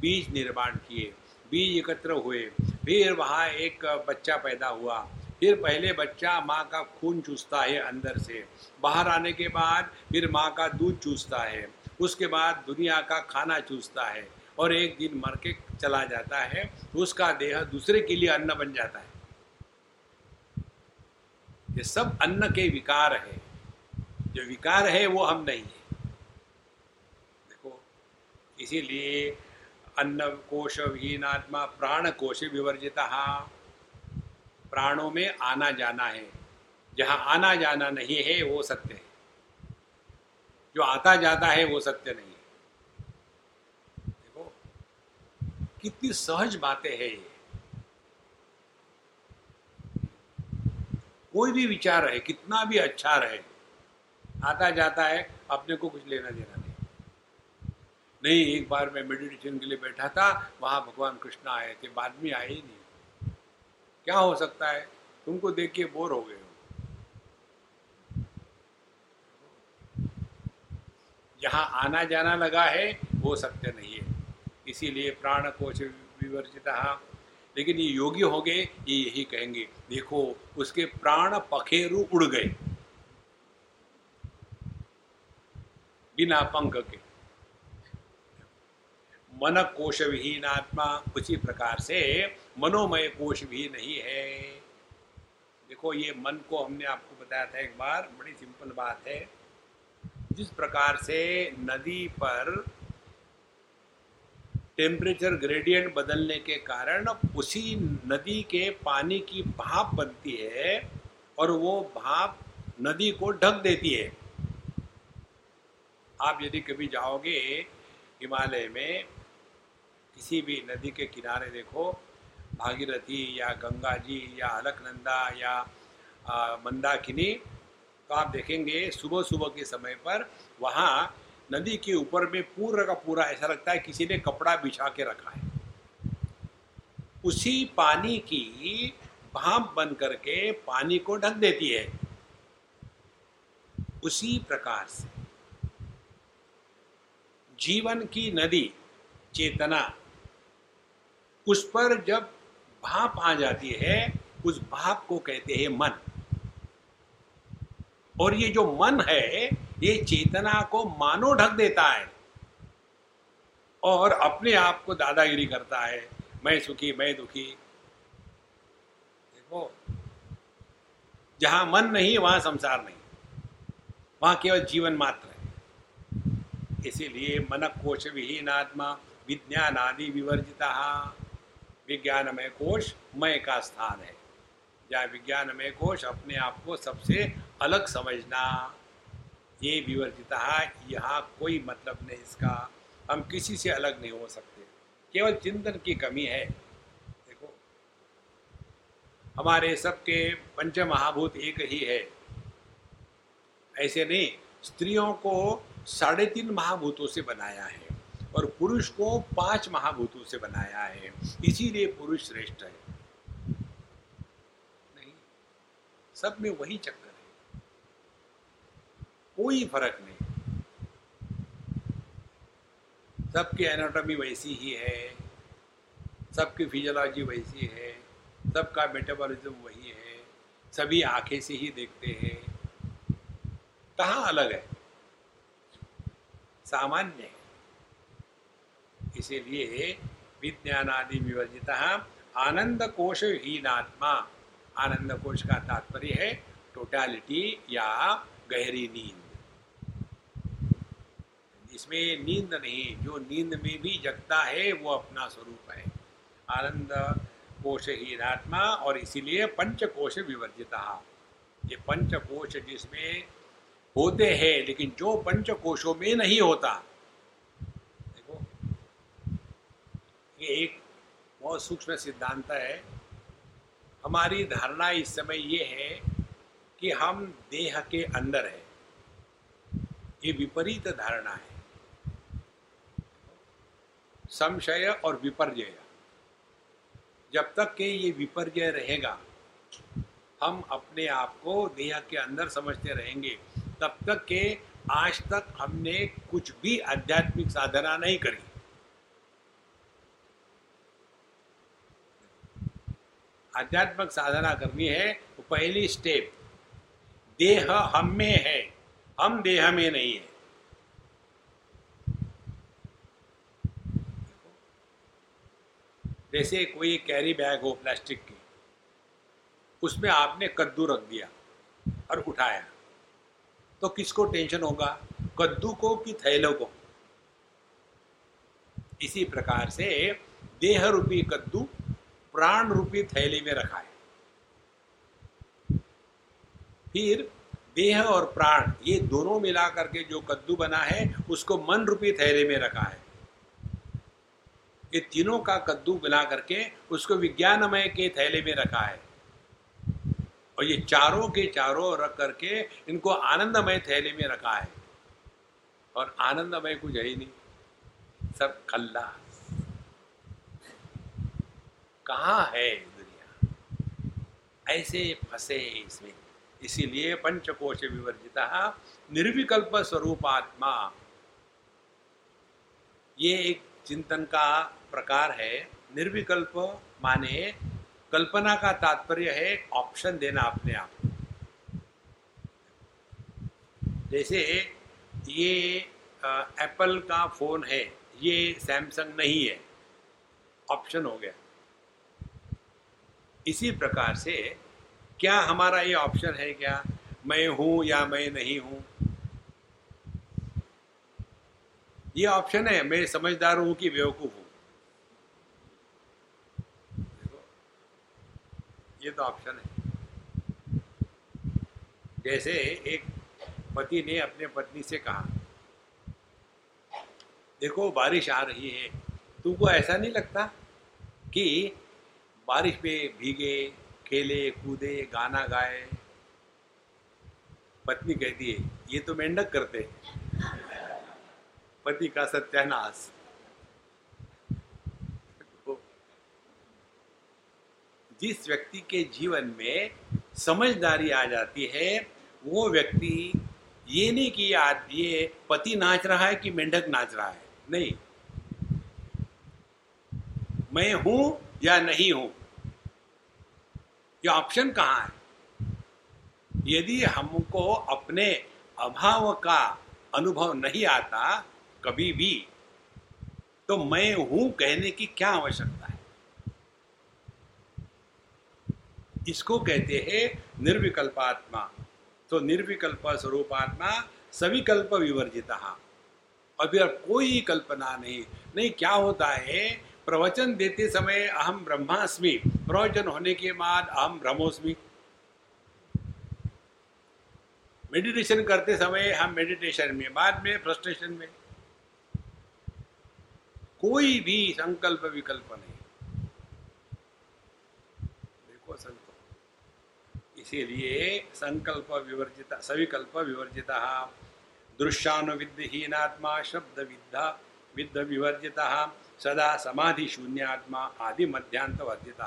बीज निर्माण किए, बीज एकत्र हुए। फिर वहाँ एक बच्चा पैदा हुआ फिर पहले बच्चा माँ का खून चूसता है अंदर से। बाहर आने के बाद फिर माँ का दूध चूसता है। उसके बाद दुनिया का खाना चूसता है और एक दिन मर के चला जाता है। उसका देह दूसरे के लिए अन्न बन जाता है। ये सब अन्न के विकार है। जो विकार है वो हम नहीं है। देखो, इसीलिए अन्न कोश विहीनात्मा प्राण कोश विवर्जिता। प्राणों में आना जाना है। जहाँ आना जाना नहीं है, वो सत्य है। जो आता जाता है, वो सत्य नहीं है। देखो, कितनी सहज बातें हैं ये। कोई भी विचार रहे, कितना भी अच्छा रहे आता जाता है, अपने को कुछ लेना देना नहीं। नहीं, एक बार मैं मेडिटेशन के लिए बैठा था, वहाँ भगवान कृष्ण आए थे, बाद में आए ही नहीं। क्या हो सकता है? तुमको देख के बोर हो गए हो। जहाँ आना जाना लगा है, वो सत्य नहीं है। इसीलिए प्राण कोश विवर्जित। लेकिन ये योगी हो गए, ये यही कहेंगे, देखो, उसके प्राण पखेरु उड़ गए। बिना पंख के। मन कोश विहीन आत्मा उसी प्रकार से मनोमय कोश भी नहीं है। देखो, ये मन को हमने आपको बताया था एक बार, बड़ी सिंपल बात है। जिस प्रकार से नदी पर टेम्परेचर ग्रेडियंट बदलने के कारण उसी नदी के पानी की भाप बनती है और वो भाप नदी को ढक देती है। आप यदि कभी जाओगे हिमालय में किसी भी नदी के किनारे देखो, भागीरथी या गंगा जी या अलकनंदा या मंदाकिनी तो आप देखेंगे सुबह सुबह के समय पर वहाँ नदी के ऊपर में पूरा का पूरा ऐसा लगता है किसी ने कपड़ा बिछा के रखा है। उसी पानी की भाप बन करके पानी को ढक देती है। उसी प्रकार से जीवन की नदी चेतना उस पर जब भाप आ जाती है, उस भाप को कहते हैं मन। और ये जो मन है, ये चेतना को मानो ढक देता है। और अपने आप को दादागिरी करता है। मैं सुखी, मैं दुखी। देखो, जहाँ मन नहीं, वहाँ संसार नहीं। वहाँ केवल जीवन मात्र है। इसीलिए मन कोश विहीन आत्मा विज्ञान आदि विवर्जिता। विज्ञानमय कोश मय का स्थान है। या विज्ञान में कोश अपने आप को सबसे अलग समझना, ये विवर्जिता यहाँ कोई मतलब नहीं इसका। हम किसी से अलग नहीं हो सकते। केवल चिंतन की कमी है। देखो, हमारे सबके पंच महाभूत एक ही है। ऐसे नहीं, स्त्रियों को साढ़े तीन महाभूतों से बनाया है। और पुरुष को पाँच महाभूतों से बनाया है। इसीलिए पुरुष श्रेष्ठ है। नहीं, सब में वही चक्कर है। कोई फ़र्क नहीं। सबकी एनाटॉमी वैसी ही है। सबकी फिजियोलॉजी वैसी है। सबका मेटाबॉलिज्म वही है। सभी आँखें से ही देखते हैं। कहाँ अलग है? सामान्य है। इसीलिए विज्ञानादि विवर्जित आनंद कोश हीनात्मा आनंद कोश का तात्पर्य है टोटालिटी या गहरी नींद। इसमें नींद नहीं, जो नींद में भी जगता है, वो अपना स्वरूप है। आनंद कोश ही आत्मा और इसीलिए पंचकोश विवर्जिता। ये पंचकोश जिसमें होते हैं, लेकिन जो पंचकोशों में नहीं होता ये एक बहुत सूक्ष्म सिद्धांत है। हमारी धारणा इस समय ये है कि हम देह के अंदर है। ये विपरीत धारणा है। संशय और विपर्जय। जब तक के ये विपर्जय रहेगा, हम अपने आप को देह के अंदर समझते रहेंगे। तब तक के आज तक हमने कुछ भी आध्यात्मिक साधना नहीं करी। आध्यात्मिक साधना करनी है तो पहली स्टेप देह हम में है, हम देह में नहीं है। जैसे कोई कैरी बैग हो प्लास्टिक की, उसमें आपने कद्दू रख दिया और उठाया तो किसको टेंशन होगा? कद्दू को कि थैलों को? इसी प्रकार से देह रूपी कद्दू प्राण रूपी थैली में रखा है। फिर देह और प्राण, ये दोनों मिला करके जो कद्दू बना है, उसको मन रूपी थैले में रखा है। ये तीनों का कद्दू बना करके उसको विज्ञानमय के थैले में रखा है। और ये चारों के चारों रख करके इनको आनंदमय थैले में रखा है। और आनंदमय कुछ है ही नहीं, सब खल्ला। कहा है दुनिया? ऐसे फंसे इसमें। इसीलिए पंचकोश विवर्जिता निर्विकल्प स्वरूप आत्मा। ये एक चिंतन का प्रकार है। निर्विकल्प माने कल्पना का तात्पर्य है ऑप्शन देना अपने आप जैसे ये एप्पल का फ़ोन है, ये सैमसंग नहीं है। ऑप्शन हो गया। इसी प्रकार से क्या हमारा ये ऑप्शन है क्या? मैं हूँ या मैं नहीं हूँ? ये ऑप्शन है, मैं समझदार हूँ कि बेवकूफ़ हूँ? ये तो ऑप्शन है। जैसे एक पति ने अपने पत्नी से कहा, देखो, बारिश आ रही है, तुमको ऐसा नहीं लगता कि बारिश में भीगे, खेले, कूदे, गाना गाए। पत्नी कहती है, ये तो मेंढक करते पति का सत्यानाश। जिस व्यक्ति के जीवन में समझदारी आ जाती है, वो व्यक्ति ये नहीं कि ये पति नाच रहा है कि मेंढक नाच रहा है। नहीं। मैं हूँ या नहीं हूँ? ये ऑप्शन कहाँ है? यदि हमको अपने अभाव का अनुभव नहीं आता कभी भी तो मैं हूँ कहने की क्या आवश्यकता है? इसको कहते हैं निर्विकल्पात्मा। तो निर्विकल्प स्वरूप स्वरूपात्मा सविकल्प विवर्जित। और फिर कोई कल्पना नहीं। नहीं, क्या होता है? प्रवचन देते समय अहम ब्रह्मास्मि। प्रवचन होने के बाद हम ब्रह्मोस्मि। मेडिटेशन करते समय हम मेडिटेशन में, बाद में फ्रस्ट्रेशन में। कोई भी संकल्प विकल्प नहीं। देखो संकल्प। इसीलिए संकल्प विवर्जित, सविकल्प विवर्जिता। दृश्यानुविद्धहीनात्मा शब्द विद्धा विद्ध विवर्जिता। सदा समाधि शून्यात्मा आदि मध्यांत वर्जिता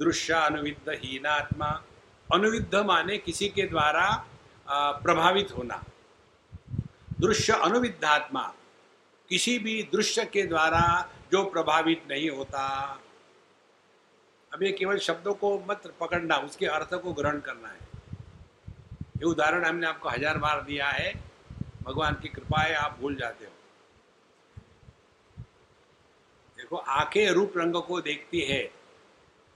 दृश्यानुविद्धहीनात्मा, अनुविद्ध माने किसी के द्वारा प्रभावित होना। दृश्य अनुविद्धात्मा, किसी भी दृश्य के द्वारा जो प्रभावित नहीं होता। अब ये केवल शब्दों को मत पकड़ना, उसके अर्थ को ग्रहण करना है। ये उदाहरण हमने आपको हज़ार बार दिया है। भगवान की कृपा है आप भूल जाते हो। देखो, आँखें रूप रंग को देखती है।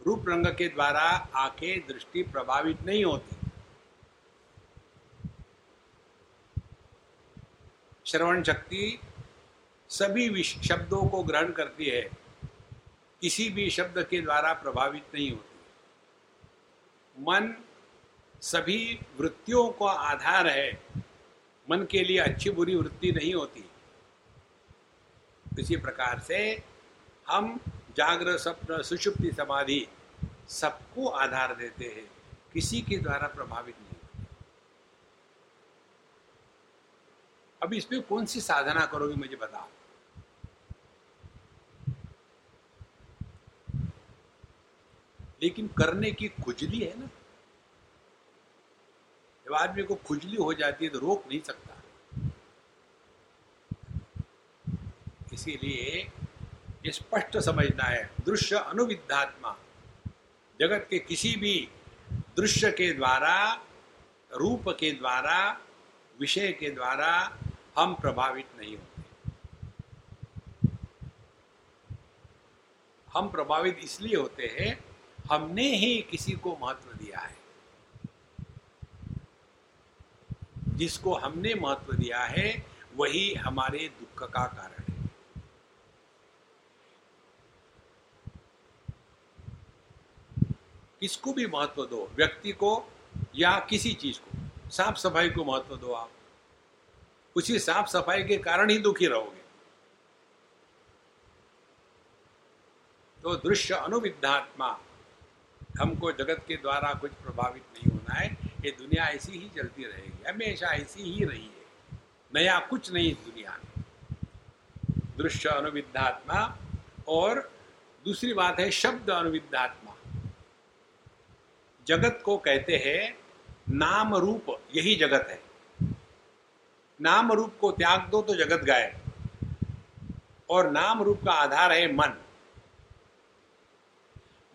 रूप रंग के द्वारा आँखें दृष्टि प्रभावित नहीं होती। श्रवण शक्ति सभी शब्दों को ग्रहण करती है। किसी भी शब्द के द्वारा प्रभावित नहीं होती। मन सभी वृत्तियों का आधार है। मन के लिए अच्छी बुरी वृत्ति नहीं होती। इसी प्रकार से हम जागृत स्वप्न सुषुप्ति समाधि सबको आधार देते हैं। किसी के द्वारा प्रभावित नहीं अब इसमें कौन सी साधना करोगे मुझे बताओ। लेकिन करने की खुजली है ना। जब आदमी को खुजली हो जाती है तो रोक नहीं सकता। इसीलिए ये स्पष्ट समझना है। दृश्य अनुविधात्मा जगत के किसी भी दृश्य के द्वारा, रूप के द्वारा, विषय के द्वारा हम प्रभावित नहीं होते। हम प्रभावित इसलिए होते हैं, हमने ही किसी को महत्व दिया है। जिसको हमने महत्व दिया है, वही हमारे दुख का कारण है किसको भी महत्व दो, व्यक्ति को या किसी चीज़ को। साफ़ सफ़ाई को महत्व दो आप। उसी साफ़ सफ़ाई के कारण ही दुखी रहोगे। तो दृश्य अनुविधात्मा हमको जगत के द्वारा कुछ प्रभावित नहीं होना है। ये दुनिया ऐसी ही चलती रहेगी, हमेशा ऐसी ही रही है। नया कुछ नहीं इस दुनिया में। दृश्य अनुविधात्मा और दूसरी बात है शब्द अनुविधात्मा जगत को कहते हैं नाम रूप यही जगत है। नाम रूप को त्याग दो तो जगत गायब। और नाम रूप का आधार है मन।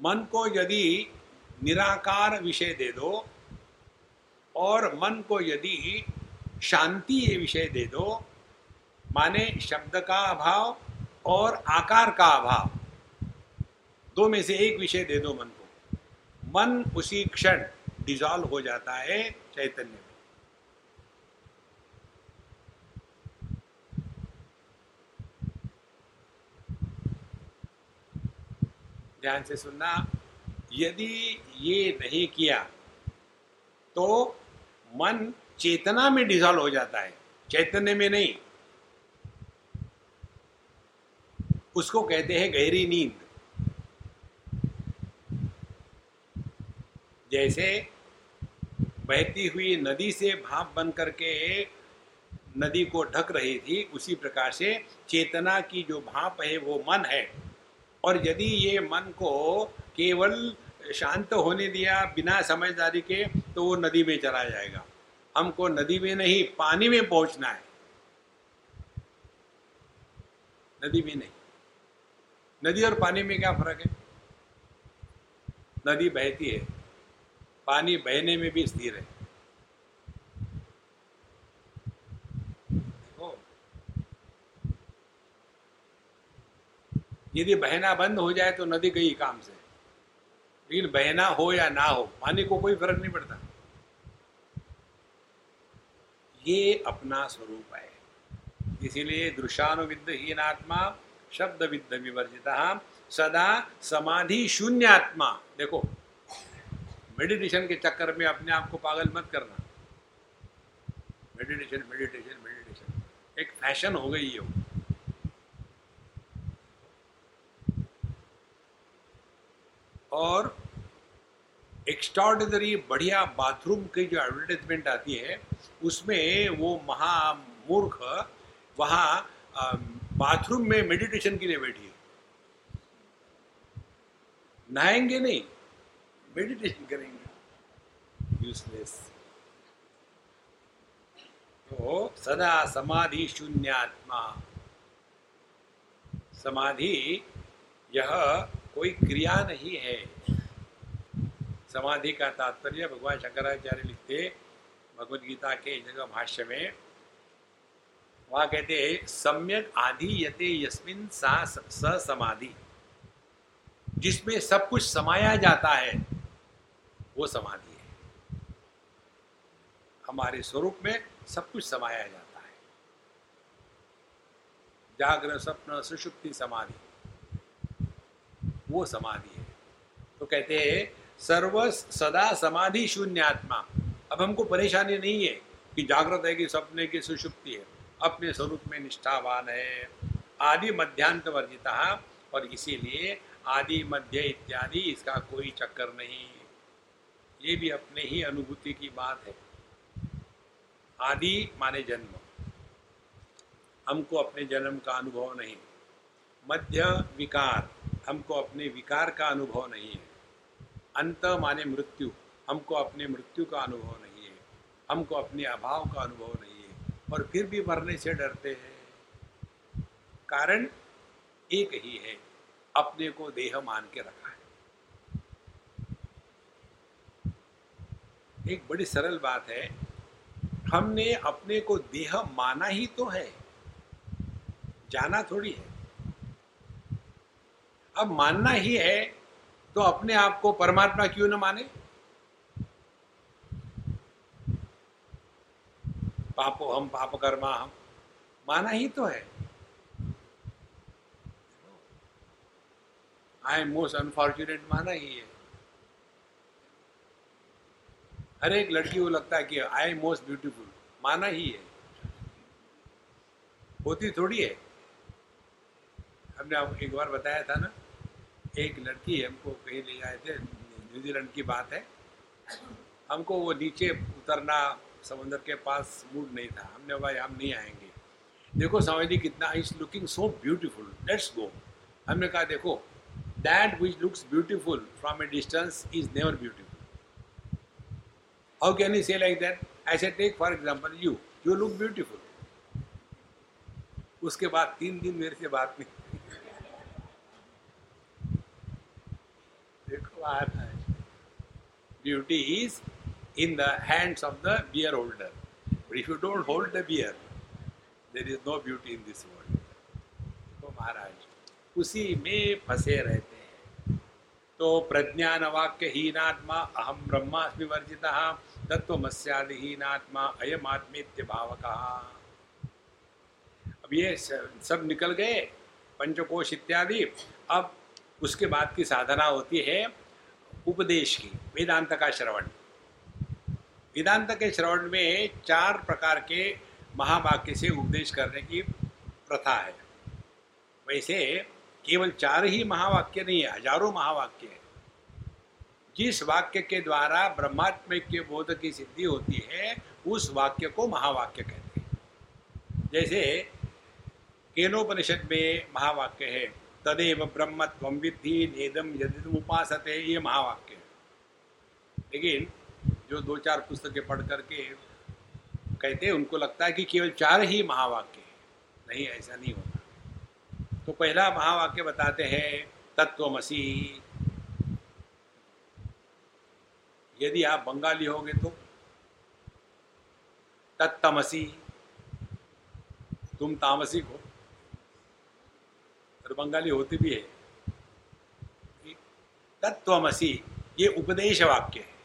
मन को यदि निराकार विषय दे दो, और मन को यदि शांति ये विषय दे दो, माने शब्द का अभाव और आकार का अभाव, दो में से एक विषय दे दो मन को। मन उसी क्षण डिजॉल्व हो जाता है चैतन्य में। ध्यान से सुनना, यदि ये नहीं किया तो मन चेतना में डिजॉल्व हो जाता है, चैतन्य में नहीं। उसको कहते हैं गहरी नींद। जैसे बहती हुई नदी से भाप बन करके नदी को ढक रही थी, उसी प्रकार से चेतना की जो भाप है, वो मन है। और यदि ये मन को केवल शांत होने दिया बिना समझदारी के तो वो नदी में चला जाएगा। हमको नदी में नहीं, पानी में पहुँचना है। नदी में नहीं। नदी और पानी में क्या फ़र्क है? नदी बहती है। पानी बहने में भी स्थिर है। देखो। यदि बहना बंद हो जाए तो नदी गई काम से। लेकिन बहना हो या ना हो, पानी को कोई फ़र्क नहीं पड़ता। ये अपना स्वरूप है। इसीलिए दृशानुविद आत्मा शब्द विद्ध विवर्जिता, सदा समाधि शून्य आत्मा देखो। मेडिटेशन के चक्कर में अपने आप को पागल मत करना। Meditation meditation meditation. एक फ़ैशन हो गई है और एक्स्ट्रॉर्डिनरी बढ़िया बाथरूम की जो एडवर्टाइजमेंट आती है, उसमें वो महामूर्ख वहाँ बाथरूम में मेडिटेशन के लिए बैठी है। नहाएँगे नहीं। मेडिटेशन करेंगे। यूजलेस तो सदा समाधि शून्यात्मा। समाधि, यह कोई क्रिया नहीं है। समाधि का तात्पर्य भगवान शंकराचार्य लिखते भगवद गीता के जगह भाष्य में। वहाँ कहते हैं, सम्यक आदि यते यस्मिन स समाधि। जिसमें सब कुछ समाया जाता है वो समाधि है। हमारे स्वरूप में सब कुछ समाया जाता है। जागरण, स्वप्न, सुषुप्ति, समाधि। वो समाधि है। तो कहते हैं, सर्व सदा समाधि शून्य आत्मा अब हमको परेशानी नहीं है कि जागृत है कि सपने की सुषुप्ति है। अपने स्वरूप में निष्ठावान है। आदि मध्यांत वर्जिता। और इसीलिए आदि मध्य इत्यादि इसका कोई चक्कर नहीं। ये भी अपने ही अनुभूति की बात है। आदि माने जन्म। हमको अपने जन्म का अनुभव नहीं। मध्य विकार, हमको अपने विकार का अनुभव नहीं है। अंत माने मृत्यु, हमको अपने मृत्यु का अनुभव नहीं है। हमको अपने अभाव का अनुभव नहीं है। और फिर भी मरने से डरते हैं। कारण एक ही है, अपने को देह मान के रखा है एक बड़ी सरल बात है, हमने अपने को देह माना ही तो है, जाना थोड़ी है। अब मानना ही है तो अपने आप को परमात्मा क्यों न माने? पापो हम, पाप कर्मा हम, माना ही तो है। आई एम मोस्ट अनफॉर्चुनेट माना ही है। हर एक लड़की को लगता है कि आई एम मोस्ट ब्यूटीफुल माना ही है। होती थोड़ी है। हमने आपको एक बार बताया था ना, एक लड़की हमको कहीं ले आए थे, न्यूजीलैंड की बात है। हमको वो नीचे उतरना, समंदर के पास मूड नहीं था। हमने भाई हम नहीं आएँगे। देखो समझ कितना is looking so beautiful let's go हमने कहा, देखो that which looks beautiful from a distance is never beautiful how can you say like that I say take for example you you look beautiful उसके बाद तीन दिन मेरे से बात नहीं देखो आ है। Beauty is the hands of the beer holder. But if you don't hold the beer, there is no beauty in this world. तो महाराज उसी में फंसे रहते हैं। तो प्रज्ञान वाक्य हीनात्मा अहम ब्रह्मास्मि वर्जित तत्वमस्यादि हीनात्मा अयम आत्मेत्य भाव कहा अब ये सब निकल गए, पंचकोश इत्यादि। अब उसके बाद की साधना होती है उपदेश की, वेदांत का श्रवण। वेदांत के श्रवण में चार प्रकार के महावाक्य से उपदेश करने की प्रथा है। वैसे केवल चार ही महावाक्य नहीं है, हज़ारों महावाक्य है। जिस वाक्य के द्वारा ब्रह्मात्म के बोध की सिद्धि होती है, उस वाक्य को महावाक्य कहते हैं। जैसे केनोपनिषद में महावाक्य है, तदेव ब्रह्म तम विद्धि नेदम यदि उपासते, ये महावाक्य है। लेकिन जो दो चार पुस्तकें पढ़ करके कहते हैं, उनको लगता है कि केवल चार ही महावाक्य है। नहीं, ऐसा नहीं होता। तो पहला महावाक्य बताते हैं तत्वमसी यदि आप बंगाली होगे तो तत्तमसी, तुम तामसिक हो। और बंगाली होती भी है। तत्वमसी ये उपदेश वाक्य है।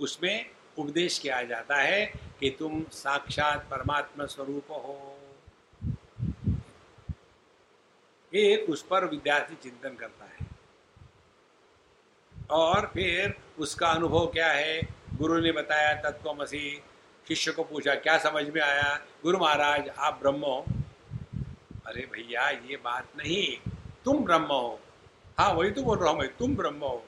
उसमें उपदेश किया जाता है कि तुम साक्षात परमात्मा स्वरूप हो। एक उस पर विद्यार्थी चिंतन करता है। और फिर उसका अनुभव क्या है? गुरु ने बताया तत्वमसी शिष्य को पूछा, क्या समझ में आया? गुरु महाराज, आप ब्रह्म हो। अरे भैया, ये बात नहीं, तुम ब्रह्म हो। हाँ वही तो बोल रहा हूँ मैं, तुम ब्रह्म हो।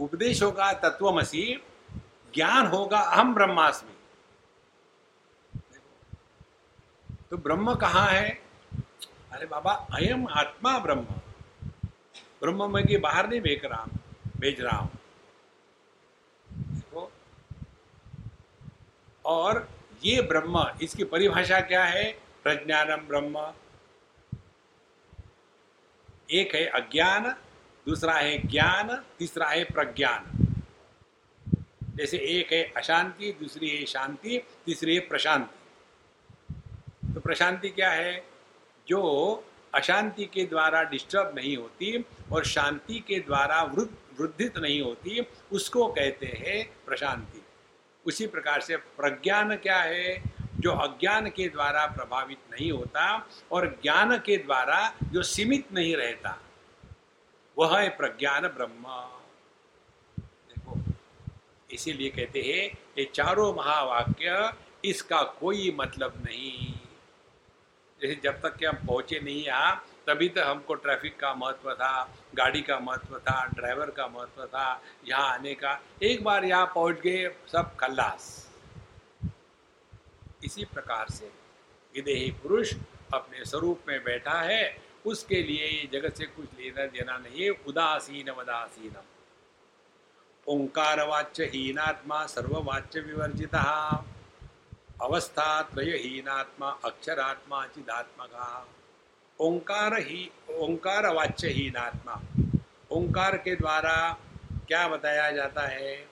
उपदेश होगा तत्वमसी ज्ञान होगा अहम ब्रह्मास्मि। तो ब्रह्म कहाँ है? अरे बाबा, अयम आत्मा ब्रह्म। ब्रह्म में कि बाहर नहीं भेज रहा हूँ भेज रहा हूँ। और ये ब्रह्म, इसकी परिभाषा क्या है? प्रज्ञानम ब्रह्म। एक है अज्ञान, दूसरा है ज्ञान, तीसरा है प्रज्ञान। जैसे एक है अशांति, दूसरी है शांति, तीसरी है प्रशांति। तो प्रशांति क्या है? जो अशांति के द्वारा डिस्टर्ब नहीं होती और शांति के द्वारा वृद्ध, वृद्धित नहीं होती, उसको कहते हैं प्रशांति। उसी प्रकार से प्रज्ञान क्या है? जो अज्ञान के द्वारा प्रभावित नहीं होता और ज्ञान के द्वारा जो सीमित नहीं रहता, वह है प्रज्ञान ब्रह्म। देखो, इसीलिए कहते हैं, ये चारों महावाक्य इसका कोई मतलब नहीं। जैसे जब तक कि हम पहुँचे नहीं यहाँ, तभी तक हमको ट्रैफ़िक का महत्व था, गाड़ी का महत्व था ड्राइवर का महत्व था, यहाँ आने का। एक बार यहाँ पहुँच गए सब खल्लास। इसी प्रकार से विदेही पुरुष अपने स्वरूप में बैठा है, उसके लिए ये जगत से कुछ लेना देना नहीं है उदासीन ओंकार वाच्य हीनात्मा सर्ववाच्य विवर्जित। अवस्था त्रय हीनात्मा अक्षरात्मा, चिदात्मका। ओंकार ही, ओंकार वाच्य हीनात्मा ओंकार के द्वारा क्या बताया जाता है?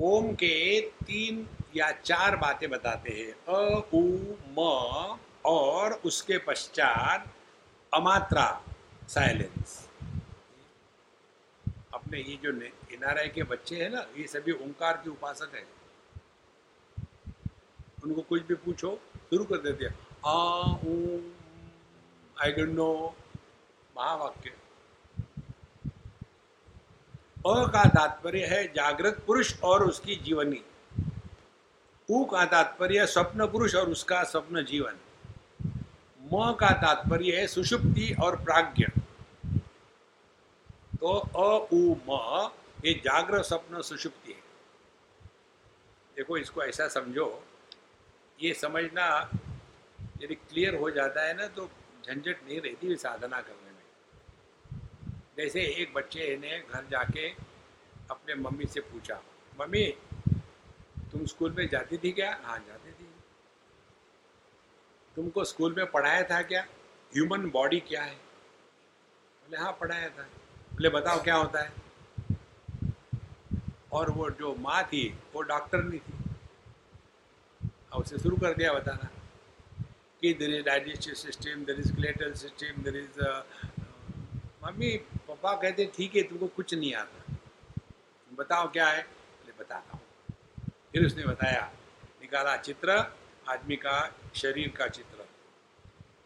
ओम के तीन या चार बातें बताते हैं। अ, उ, म, और उसके पश्चात अमात्रा साइलेंस अपने ये जो एनआरआई के बच्चे हैं ना, ये सभी ओंकार के उपासक है। उनको कुछ भी पूछो, शुरू कर देते हैं। आ आई डोंट नो महावाक्य। अ का तात्पर्य है जागृत पुरुष और उसकी जीवनी। उ का तात्पर्य स्वप्न पुरुष और उसका स्वप्न जीवन। म का तात्पर्य है सुषुप्ति और प्राज्ञ। तो अ उ म, ये जागृत स्वप्न सुषुप्ति है। देखो, इसको ऐसा समझो ये समझना यदि क्लियर हो जाता है ना तो झंझट नहीं रहती साधना करने में। जैसे एक बच्चे ने घर जाके अपने मम्मी से पूछा, मम्मी, तुम स्कूल में जाती थी क्या? हाँ जाती थी। तुमको स्कूल में पढ़ाया था क्या? ह्यूमन बॉडी क्या है? बोले हाँ पढ़ाया था। बोले, बताओ क्या होता है? और वो जो माँ थी, वो डॉक्टर नहीं थी। उसे शुरू कर दिया बताना कि there is digestive system there is skeletal system there is mummy, papa कहते ठीक है, तुमको कुछ नहीं आता। बताओ क्या है? बोले, बताता हूँ। फिर उसने बताया, निकाला चित्र, आदमी का, शरीर का चित्र।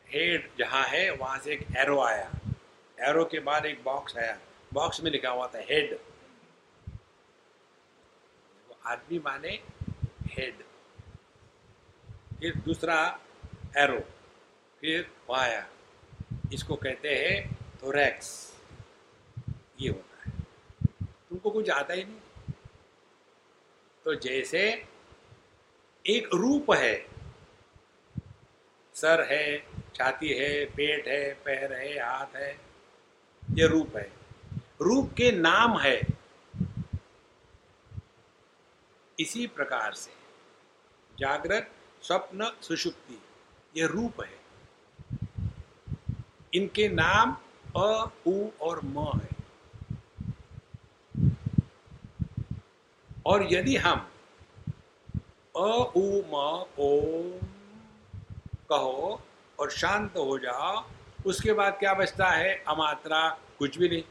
हेड जहाँ है, वहाँ से एक एरो आया। एरो के बाद एक बॉक्स आया। बॉक्स में लिखा हुआ था हेड आदमी माने हेड फिर दूसरा एरो फिर वाया इसको कहते हैं थोरैक्स ये होता है। तुमको कुछ आता ही नहीं। तो जैसे एक रूप है, सर है, छाती है, पेट है, पैर है, हाथ है, ये रूप है। रूप के नाम है। इसी प्रकार से जागृत स्वप्न सुषुप्ति, ये रूप है। इनके नाम अ, उ और म है। और यदि हम अ, उ, म ओम कहो और शांत हो जाओ, उसके बाद क्या बचता है? अमात्रा कुछ भी नहीं।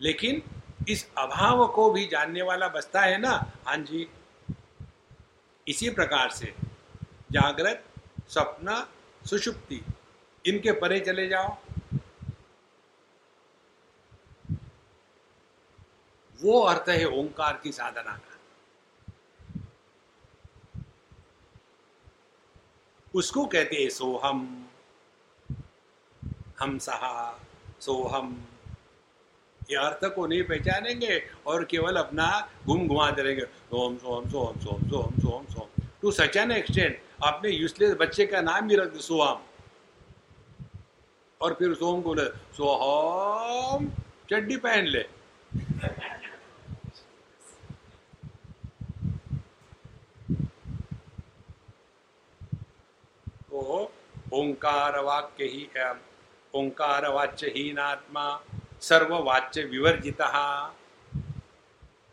लेकिन इस अभाव को भी जानने वाला बचता है ना? हाँ जी। इसी प्रकार से जागृत, सपना, सुषुप्ति, इनके परे चले जाओ। वो अर्थ है ओंकार की साधना का। उसको कहते हैं सोहम, हम सहा, सोहम। ये अर्थ को नहीं पहचानेंगे और केवल अपना घुम घुमाते रहेंगे सोम सोम सोम सोम सोम सोम सोम। टू सच एन एक्सटेंट आपने यूजलेस बच्चे का नाम भी रख दिया सोहम और फिर सोम को सोहम चड्डी पहन ले। ओंकार वाक्य ही, ओंकार वाच्य हीनात्मा। सर्ववाच्य विवर्जित।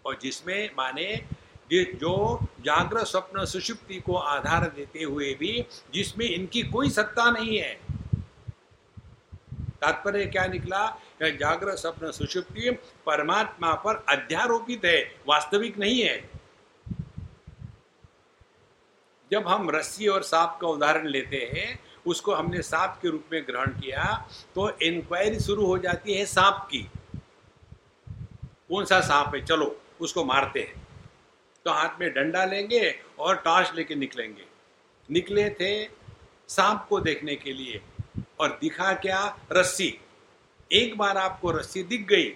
और जिसमें माने जो जागृत स्वप्न सुषुप्ति को आधार देते हुए भी जिसमें इनकी कोई सत्ता नहीं है। तात्पर्य क्या निकला? जागृत स्वप्न सुषुप्ति परमात्मा पर अध्यारोपित है, वास्तविक नहीं है। जब हम रस्सी और सांप का उदाहरण लेते हैं उसको हमने सांप के रूप में ग्रहण किया तो इंक्वायरी शुरू हो जाती है सांप की। कौन सा सांप है? चलो, उसको मारते हैं। तो हाथ में डंडा लेंगे और टॉर्च लेके निकलेंगे। निकले थे सांप को देखने के लिए और दिखा क्या? रस्सी। एक बार आपको रस्सी दिख गई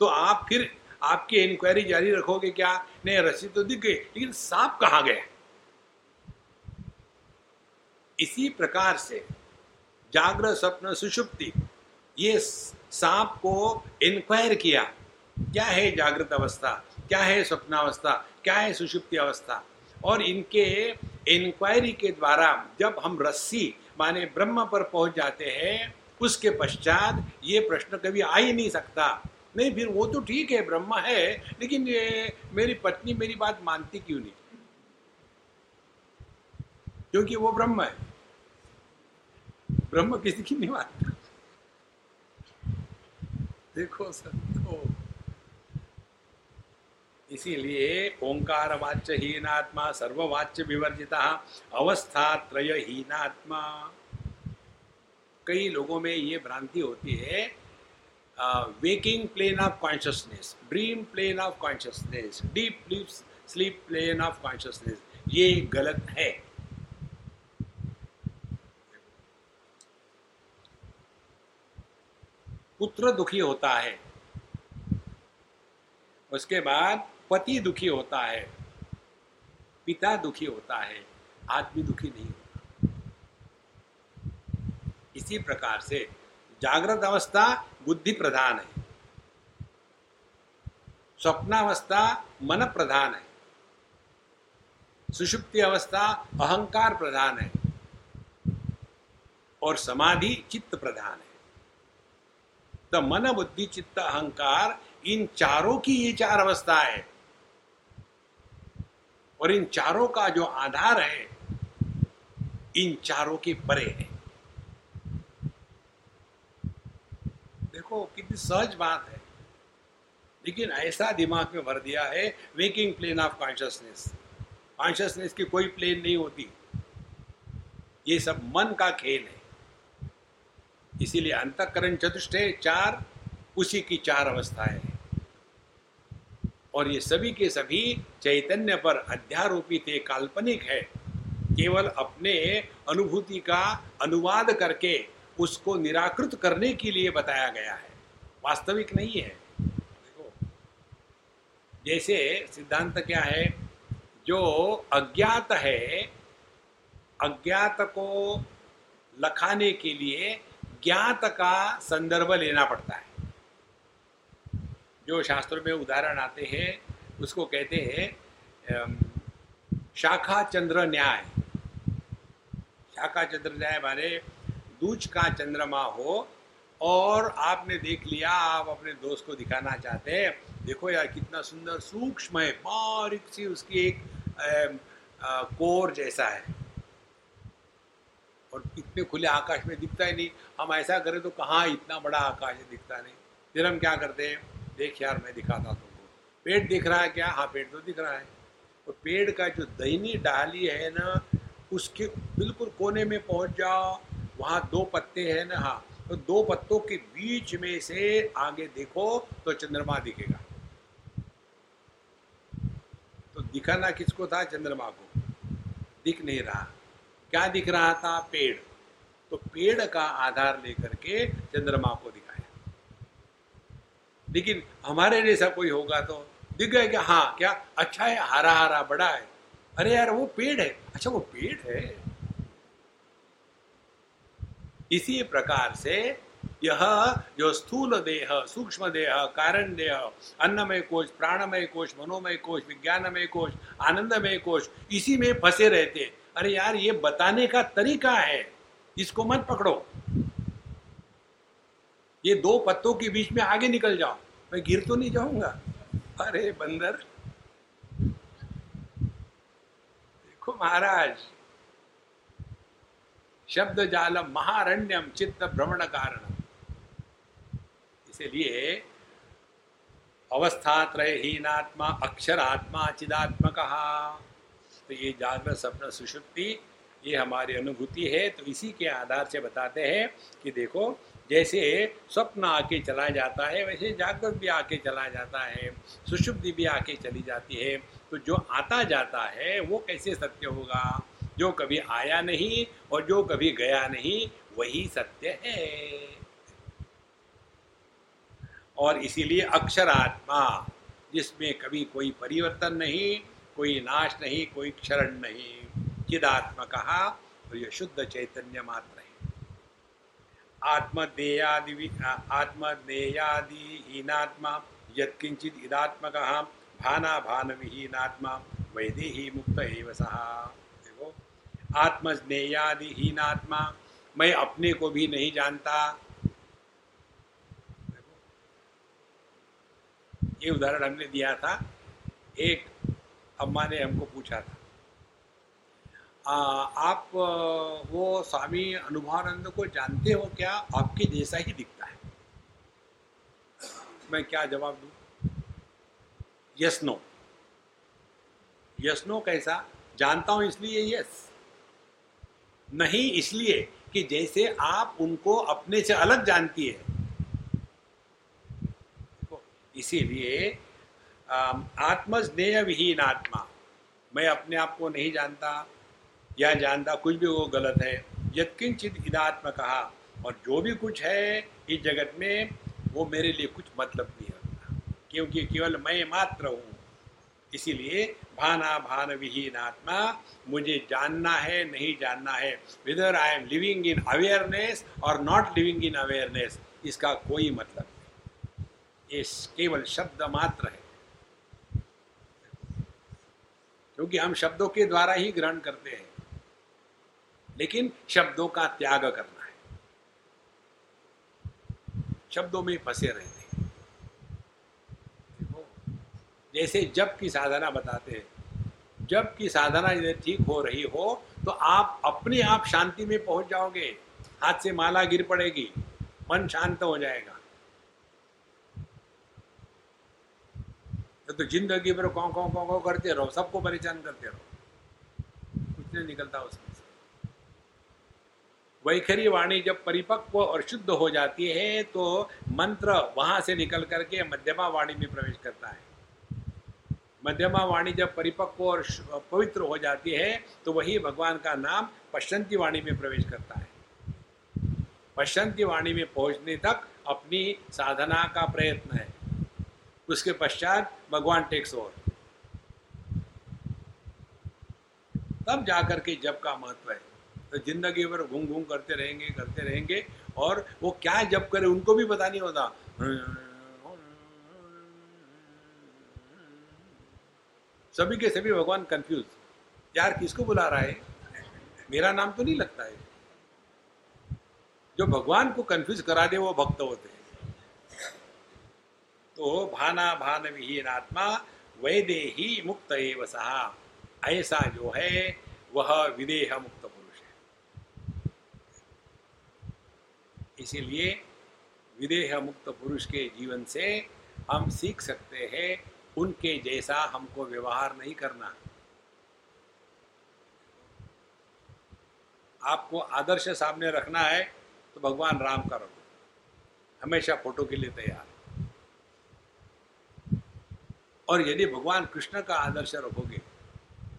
तो आप फिर आपकी इंक्वायरी जारी रखोगे क्या? नहीं, रस्सी तो दिख गई, लेकिन सांप कहाँ गया? इसी प्रकार से जागृत, स्वप्न, सुषुप्ति, ये सांप को इंक्वायर किया, क्या है जागृत अवस्था, क्या है स्वप्नावस्था, क्या है सुषुप्ति अवस्था? और इनके इंक्वायरी के द्वारा जब हम रस्सी, माने ब्रह्म पर पहुँच जाते हैं, उसके पश्चात ये प्रश्न कभी आ ही नहीं सकता। नहीं, फिर वो तो ठीक है, ब्रह्म है, लेकिन ये मेरी पत्नी मेरी बात मानती क्यों नहीं? क्योंकि वो ब्रह्म है। ब्रह्म किसी की नहीं मानता। देखो सर तो इसीलिए ओंकार वाच्य हीनात्मा सर्ववाच्य विवर्जिता अवस्था त्रय हीनात्मा कई लोगों में ये भ्रांति होती है waking plane of consciousness dream plane of consciousness deep sleep plane of consciousness ये गलत है। पुत्र दुखी होता है। उसके बाद पति दुखी होता है। पिता दुखी होता है। आदमी दुखी नहीं होता। इसी प्रकार से जागृत अवस्था बुद्धि प्रधान है। स्वप्नावस्था मन प्रधान है। सुषुप्ति अवस्था अहंकार प्रधान है। और समाधि चित्त प्रधान है। तो मन बुद्धि चित्त अहंकार, इन चारों की ये चार अवस्था है और इन चारों का जो आधार है, इन चारों के परे है। देखो, कितनी सहज बात है। लेकिन ऐसा दिमाग में भर दिया है waking plane of consciousness consciousness की कोई प्लेन नहीं होती। ये सब मन का खेल है। इसीलिए अंतकरण चतुष्टय चार, उसी की चार अवस्थाएँ हैं। और ये सभी के सभी चैतन्य पर अध्यारोपित काल्पनिक है। केवल अपने अनुभूति का अनुवाद करके उसको निराकृत करने के लिए बताया गया है। वास्तविक नहीं है। देखो, जैसे सिद्धांत क्या है, जो अज्ञात है, अज्ञात को लखाने के लिए ज्ञात का संदर्भ लेना पड़ता है? जो शास्त्रों में उदाहरण आते हैं उसको कहते हैं शाखा चंद्र न्याय। शाखा चंद्र न्याय माने दूज का चंद्रमा हो और आपने देख लिया आप अपने दोस्त को दिखाना चाहते हैं देखो यार कितना सुंदर सूक्ष्म है बारीक सी उसकी एक आ, आ, कोर जैसा है। और इतने खुले आकाश में दिखता ही नहीं। हम ऐसा करें तो कहाँ इतना बड़ा आकाश है दिखता नहीं। फिर हम क्या करते हैं? देख यार, मैं दिखाता तुमको। पेड़ दिख रहा है क्या? हाँ पेड़ तो दिख रहा है। और पेड़ का जो दहनी डाली है ना, उसके बिल्कुल कोने में पहुँच जाओ। वहाँ दो पत्ते हैं ना हाँ। तो दो पत्तों के बीच में से आगे देखो तो चंद्रमा दिखेगा। तो दिखाना किसको था? चंद्रमा को। दिख नहीं रहा। क्या दिख रहा था? पेड़। तो पेड़ का आधार लेकर के चंद्रमा को दिखाया। लेकिन हमारे जैसा कोई होगा तो दिख गया क्या हाँ क्या अच्छा है हरा हरा बड़ा है। अरे यार, वो पेड़ है। अच्छा वो पेड़ है। इसी प्रकार से यह जो स्थूल देह, सूक्ष्म देह, कारण देह, अन्नमय कोश प्राणमय कोश मनोमय कोश विज्ञानमय कोश आनंदमय कोश इसी में फंसे रहते अरे यार, ये बताने का तरीका है। इसको मत पकड़ो। ये दो पत्तों के बीच में आगे निकल जाओ। मैं गिर तो नहीं जाऊँगा। अरे बंदर। देखो महाराज। शब्द जालम महारण्यम चित्त भ्रमण कारण इसलिए अवस्था हीनात्मा अक्षर आत्मा चिदात्मक। तो ये जागृत सपन सुषुप्ति, ये हमारी अनुभूति है। तो इसी के आधार से बताते हैं कि देखो, जैसे स्वप्न आके चला जाता है, वैसे जागृत भी आके चला जाता है, सुषुप्ति भी आके चली जाती है। तो जो आता जाता है, वो कैसे सत्य होगा? जो कभी आया नहीं और जो कभी गया नहीं, वही सत्य है। और इसीलिए अक्षर आत्मा, जिसमें कभी कोई परिवर्तन नहीं कोई नाश नहीं, कोई क्षरण नहीं। चिदात्मा कहा तो यह शुद्ध चैतन्य मात्र है। आत्मदेयादि आत्मदेयादि हीनात्मा यत्किंचित इदात्मक भाना भान विहीनात्मा वैदेही मुक्त एव सहा। आत्मस्नेयादिहीनात्मा मैं अपने को भी नहीं जानता। ये उदाहरण हमने दिया था। एक अम्मा ने हमको पूछा था। आ, आप वो स्वामी अनुभवानंद को जानते हो क्या? आपके जैसा ही दिखता है। मैं क्या जवाब दू? यस नो यस नो कैसा? जानता हूँ इसलिए यस नहीं इसलिए कि जैसे आप उनको अपने से अलग जानती है। इसीलिए आत्मस्नेह विहीन आत्मा। मैं अपने आप को नहीं जानता, या जानता कुछ भी वो गलत है। यत्किंचित इदात्म कहा, और जो भी कुछ है इस जगत में, वो मेरे लिए कुछ मतलब नहीं रखता क्योंकि केवल मैं मात्र हूँ। इसीलिए भाना भान विहीन आत्मा, मुझे जानना है, नहीं जानना है। Whether I am living in awareness और नॉट लिविंग इन अवेयरनेस इसका कोई मतलब नहीं। ये केवल शब्द मात्र है। क्योंकि हम शब्दों के द्वारा ही ग्रहण करते हैं। लेकिन शब्दों का त्याग करना है। शब्दों में फंसे रहते जैसे जब की साधना बताते हैं। जब की साधना यदि ठीक हो रही हो तो आप अपने आप शांति में पहुँच जाओगे। हाथ से माला गिर पड़ेगी। मन शांत हो जाएगा। तो, ज़िंदगी भर कौ कौ कौ कौ करते रहो सबको परेशान करते रहो। कुछ नहीं निकलता उसमें से। वैखरी वाणी जब परिपक्व और शुद्ध हो जाती है तो मंत्र वहाँ से निकल करके मध्यमा वाणी में प्रवेश करता है। मध्यमा वाणी जब परिपक्व और पवित्र हो जाती है तो वही भगवान का नाम पश्चंती वाणी में प्रवेश करता है। पश्चंती वाणी में पहुँचने तक अपनी साधना का प्रयत्न है। उसके पश्चात भगवान टेक्स ओवर तब जाकर के जब का महत्व है। तो ज़िंदगी भर घूम घूम करते रहेंगे करते रहेंगे और वो क्या जब करे उनको भी पता नहीं होता। सभी के सभी भगवान कंफ्यूज यार किसको बुला रहा है? मेरा नाम तो नहीं लगता है। जो भगवान को कंफ्यूज करा दे, वो भक्त होते हैं। तो भाना भान विहीन आत्मा वैदे ही मुक्त सहा ऐसा जो है, वह विदेह मुक्त पुरुष है। इसीलिए विदेह मुक्त पुरुष के जीवन से हम सीख सकते हैं, उनके जैसा हमको व्यवहार नहीं करना। आपको आदर्श सामने रखना है तो भगवान राम का रखो। हमेशा फ़ोटो के लिए तैयार। और यदि भगवान कृष्ण का आदर्श रखोगे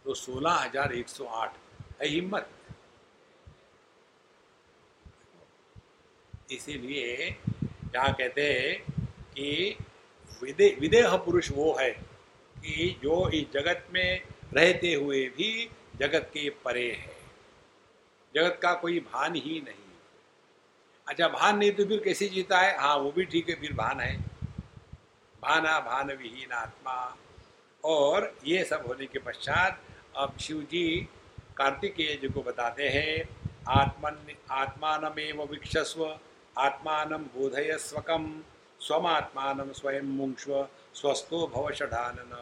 तो सोलह हज़ार एक सौ आठ है हिम्मत। इसीलिए यहाँ कहते हैं कि विदे, विदेह पुरुष वो है कि जो इस जगत में रहते हुए भी जगत के परे है। जगत का कोई भान ही नहीं। अच्छा भान नहीं तो फिर कैसे जीता है? हाँ वो भी ठीक है, फिर भान है। भाना भान विहीन आत्मा। और ये सब होने के पश्चात अब शिव जी कार्तिकेय जी को बताते हैं, आत्मन आत्मानमेव विक्षस्व, आत्मान बोधय स्वकम स्वमात्मान स्वयं मुंक्ष्व स्वस्थो भव षडानन।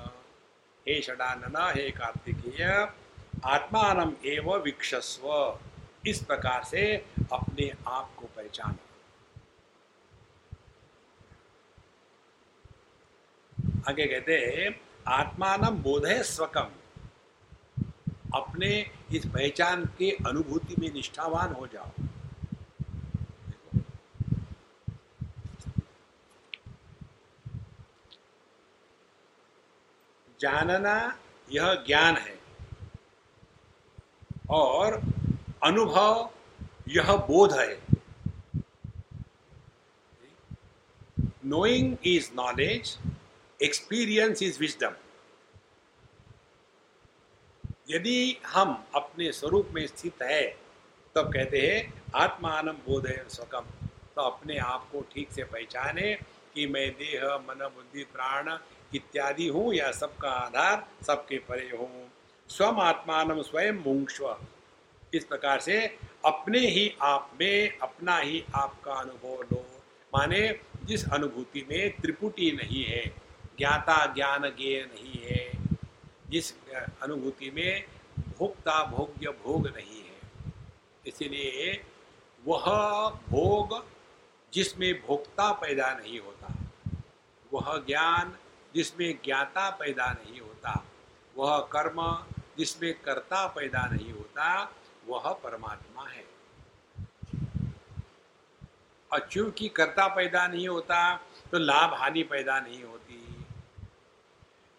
हे षडानन, हे कार्तिकेय आत्मान एव विक्षस्व। इस प्रकार से अपने आप को पहचानो। आगे कहते हैं बोधे स्वकम अपने इस पहचान के अनुभूति में निष्ठावान हो जाओ। जानना यह ज्ञान है और अनुभव यह बोध है। Knowing is knowledge experience is wisdom यदि हम अपने स्वरूप में स्थित है, तब कहते हैं, आत्मान बोध है स्वकम। तो अपने आप को ठीक से पहचाने कि मैं देह, मन, बुद्धि, प्राण इत्यादि हूँ, या सबका आधार सबके परे हूँ। स्वम आत्मान स्वयं मुंक्ष्व इस प्रकार से अपने ही आप में अपना ही आपका अनुभव लो। माने जिस अनुभूति में त्रिपुटी नहीं है ज्ञाता ज्ञान ज्ञेय नहीं है। जिस अनुभूति में भोक्ता भोग्य भोग नहीं है। इसलिए वह भोग जिसमें भोक्ता पैदा नहीं होता, वह ज्ञान जिसमें ज्ञाता पैदा नहीं होता, वह कर्म जिसमें कर्ता पैदा नहीं होता, वह परमात्मा है। और चूँकि कर्ता पैदा नहीं होता तो लाभ हानि पैदा नहीं होती।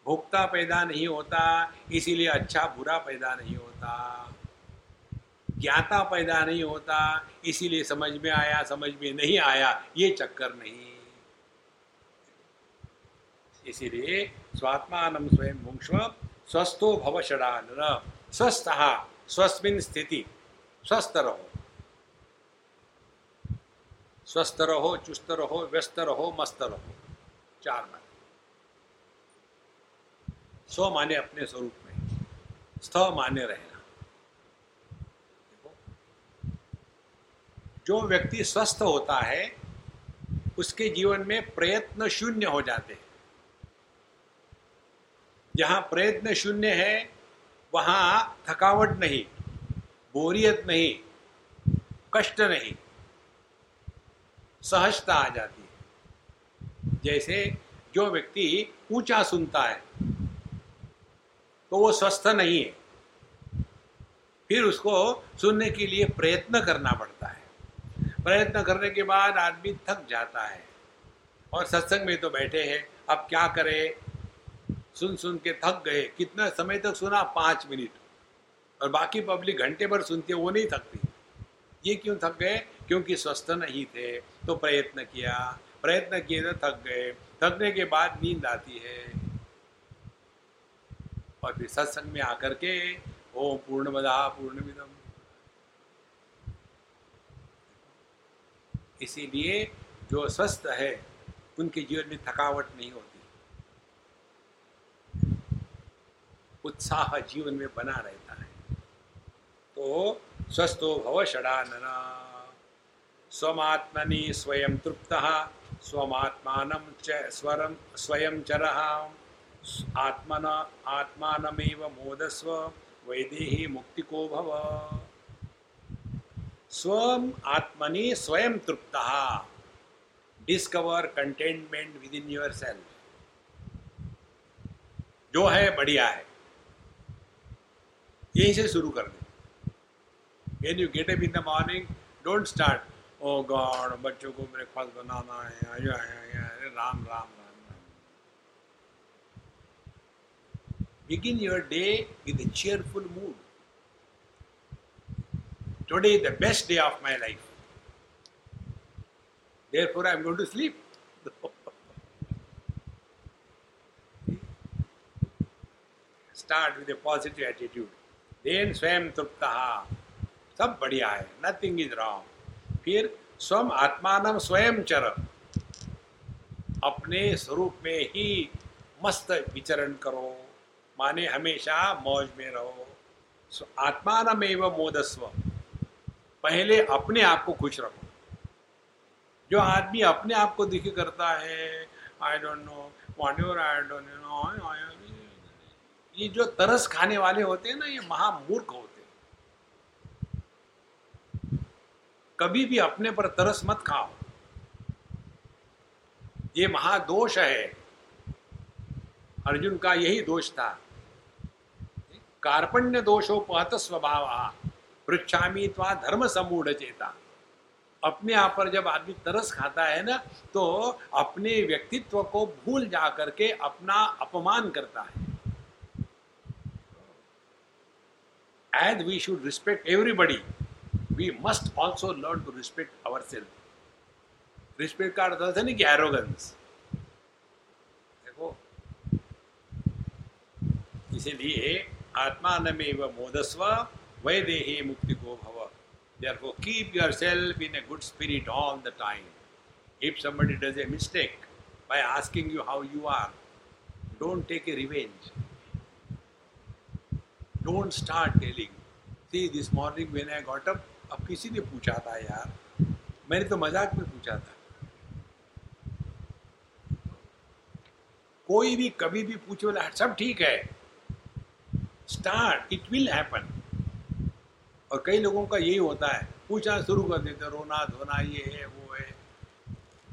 भोक्ता पैदा नहीं होता, इसीलिए अच्छा बुरा पैदा नहीं होता। ज्ञाता पैदा नहीं होता, इसीलिए समझ में आया, समझ में नहीं आया, ये चक्कर नहीं। इसीलिए स्वात्मान स्वयं मुंक्ष्व स्वस्थो भव षडान स्वस्थ, स्वस्मिन स्थिति, स्वस्थ रहो। स्वस्थ रहो, चुस्त रहो, व्यस्त रहो, मस्त रहो। चार बार स्व माने अपने स्वरूप में, स्थ माने रहना। जो व्यक्ति स्वस्थ होता है, उसके जीवन में प्रयत्न शून्य हो जाते हैं। जहाँ प्रयत्न शून्य है, वहाँ थकावट नहीं, बोरियत नहीं, कष्ट नहीं, सहजता आ जाती है। जैसे जो व्यक्ति ऊँचा सुनता है तो वो स्वस्थ नहीं है। फिर उसको सुनने के लिए प्रयत्न करना पड़ता है। प्रयत्न करने के बाद आदमी थक जाता है और सत्संग में तो बैठे हैं। अब क्या करें? सुन सुन के थक गए। कितना समय तक सुना? पाँच मिनट। और बाकी पब्लिक घंटे भर सुनती है, वो नहीं थकती। ये क्यों थक गए? क्योंकि स्वस्थ नहीं थे। तो प्रयत्न किया। प्रयत्न किए तो थक गए। थकने के बाद नींद आती है। और फिर सत्संग में आकर के ओम पूर्ण मदा पूर्ण विदम इसीलिए जो स्वस्थ है, उनके जीवन में थकावट नहीं होती। उत्साह जीवन में बना रहता है। तो स्वस्थो भव षडानना। स्वमात्मनि स्वयं तृप्त, स्वमात्मान स्वरम स्वयं चर। आत्मन आत्मानमेव मोदस्व, वैदेही मुक्ति को भव। स्व आत्मनि स्वयं तृप्त। Discover containment with in your self जो है, बढ़िया है। यहीं से शुरू कर दे। When you get up in the morning don't start O God बच्चों को ब्रेकफास्ट बनाना है, आया आया अरे राम राम राम राम begin your day with a cheerful mood. Today is the best day of my life. Therefore, I am going to sleep. Start with a positive attitude. Then स्वयं तृप्त सब बढ़िया है नथिंग इज़ रॉन्ग फिर स्वम आत्मान स्वयं चर अपने स्वरूप में ही मस्त विचरण करो माने हमेशा मौज में रहो। आत्मान एवं मोदस्व। पहले अपने आप को खुश रखो। जो आदमी अपने आप को दिखी करता है I don't know whatever I don't know ये जो तरस खाने वाले होते हैं ना, ये महामूर्ख होते हैं। कभी भी अपने पर तरस मत खाओ। ये महादोष है। अर्जुन का यही दोष था। कार्पण्य दोषोपहत स्वभाव। पृछामी त्वा धर्म समूढ़ चेता। अपने आप पर जब आदमी तरस खाता है ना तो अपने व्यक्तित्व को भूल जा करके अपना अपमान करता है। As we should respect everybody we must also learn to respect our self respect का अर्थ है ना कि एरोगेंस देखो, इसीलिए आत्मानमेव बोधस्व वैदेहे मुक्ति को भव। Therefore keep yourself in a good spirit all the time if somebody does a mistake by asking you how you are don't take a revenge don't start telling see this morning when I got up अब किसी ने पूछा था यार? मैंने तो मज़ाक में पूछा था। कोई भी कभी भी पूछे बोला हाँ, सब ठीक है। स्टार्ट इट विल हैपन और कई लोगों का यही होता है, पूछना शुरू कर देते रोना धोना ये है, वो है।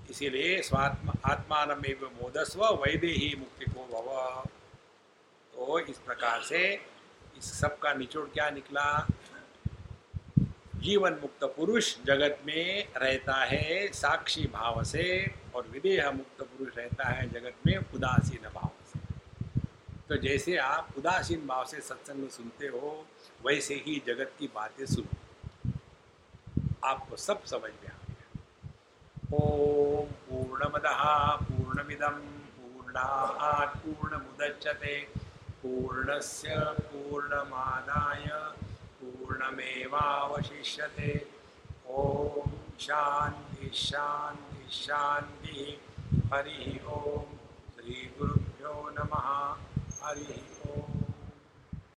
इसीलिए स्वात्मा आत्मान में मोदस्व वैदे ही मुक्ति को भव। तो इस प्रकार से इस सब का निचोड़ क्या निकला? जीवन मुक्त पुरुष जगत में रहता है साक्षी भाव से और विदेह मुक्त पुरुष रहता है जगत में उदासीन भाव तो जैसे आप उदासीन भाव से सत्संग सुनते हो, वैसे ही जगत की बातें सुनो। आपको सब समझ में आ गया। ओम पूर्णमद पूर्णमिदम पूर्णात् पूर्णमुदच्यते पूर्णस्य पूर्णमादाय पूर्णमेवावशिष्यते। ॐ शांति शान्ति शान्तिः। हरिः ॐ श्रीगुरुभ्यो नमः। हरिः